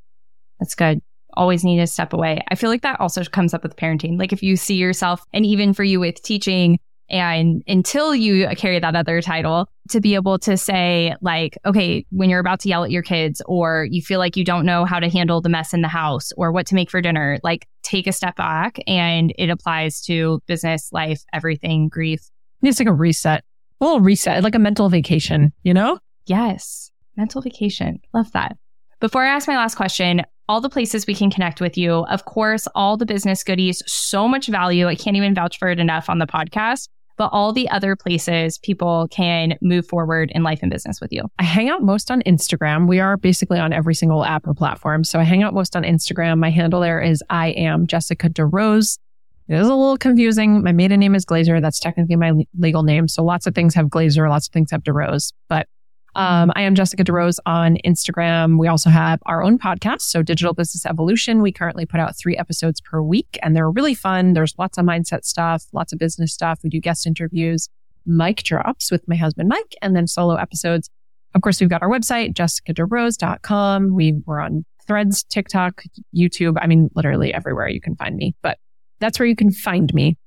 that's good. Always need to step away. I feel like that also comes up with parenting. Like if you see yourself, and even for you with teaching, And until you carry that other title, to be able to say, like, okay, when you're about to yell at your kids, or you feel like you don't know how to handle the mess in the house or what to make for dinner, like, take a step back. And it applies to business, life, everything, grief. It's like a reset, a little reset, like a mental vacation, you know? Yes. Mental vacation. Love that. Before I ask my last question, all the places we can connect with you. Of course, all the business goodies, so much value. I can't even vouch for it enough on the podcast but all the other places people can move forward in life and business with you? I hang out most on Instagram. We are basically on every single app or platform. So I hang out most on Instagram. My handle there is I am Jessica DeRose. It is a little confusing. My maiden name is Glazer. That's technically my legal name. So lots of things have Glazer, lots of things have DeRose. But um, I am Jessica DeRose on Instagram. We also have our own podcast, so Digital Business Evolution. We currently put out three episodes per week, and they're really fun. There's lots of mindset stuff, lots of business stuff. We do guest interviews, mic drops with my husband Mike, and then solo episodes. Of course, we've got our website, jessicaderose.com. We were on Threads, TikTok, YouTube. I mean, literally everywhere you can find me, but that's where you can find me.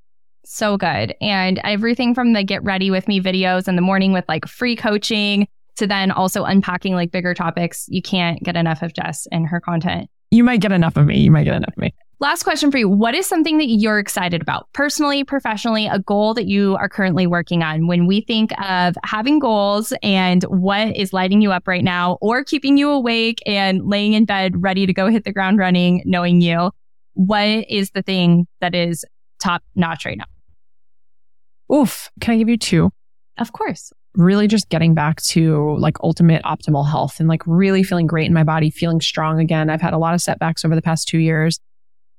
So good. And everything from the get ready with me videos in the morning with like free coaching to then also unpacking like bigger topics. You can't get enough of Jess and her content. You might get enough of me. You might get enough of me. Last question for you. What is something that you're excited about personally, professionally, a goal that you are currently working on? When we think of having goals and what is lighting you up right now or keeping you awake and laying in bed ready to go hit the ground running, knowing you, what is the thing that is top notch right now? Oof. Can I give you two? Of course really just getting back to like ultimate optimal health and like really feeling great in my body, feeling strong again. I've had a lot of setbacks over the past two years.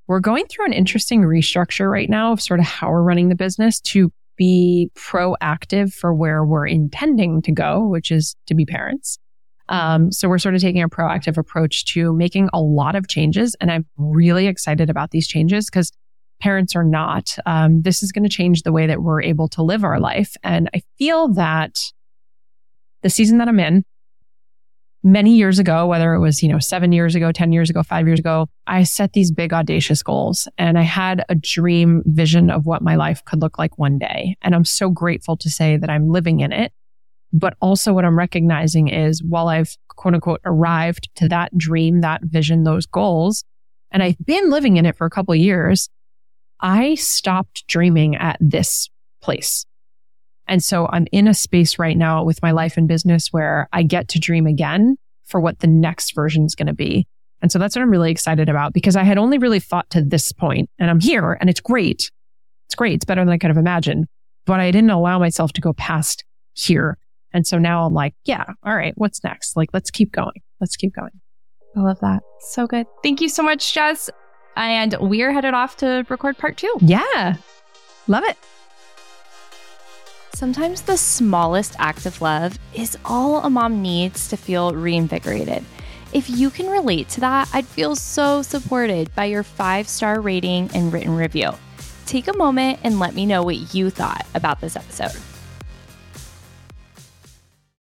We're going through an interesting restructure right now of sort of how we're running the business to be proactive for where we're intending to go, which is to be parents. Um, so we're sort of taking a proactive approach to making a lot of changes. And I'm really excited about these changes because parents are not. Um, this is going to change the way that we're able to live our life. And I feel that the season that I'm in, many years ago, whether it was, you know, seven years ago, 10 years ago, five years ago, I set these big audacious goals and I had a dream vision of what my life could look like one day. And I'm so grateful to say that I'm living in it. But also what I'm recognizing is while I've quote unquote arrived to that dream, that vision, those goals, and I've been living in it for a couple of years, I stopped dreaming at this place. And so I'm in a space right now with my life and business where I get to dream again for what the next version is going to be. And so that's what I'm really excited about because I had only really thought to this point and I'm here and it's great. It's great. It's better than I could have imagined, but I didn't allow myself to go past here. And so now I'm like, yeah, all right, what's next? Like, let's keep going. Let's keep going. I love that. So good. Thank you so much, Jess. And we're headed off to record part two. Yeah. Love it. Sometimes the smallest act of love is all a mom needs to feel reinvigorated. If you can relate to that, I'd feel so supported by your five star rating and written review. Take a moment and let me know what you thought about this episode.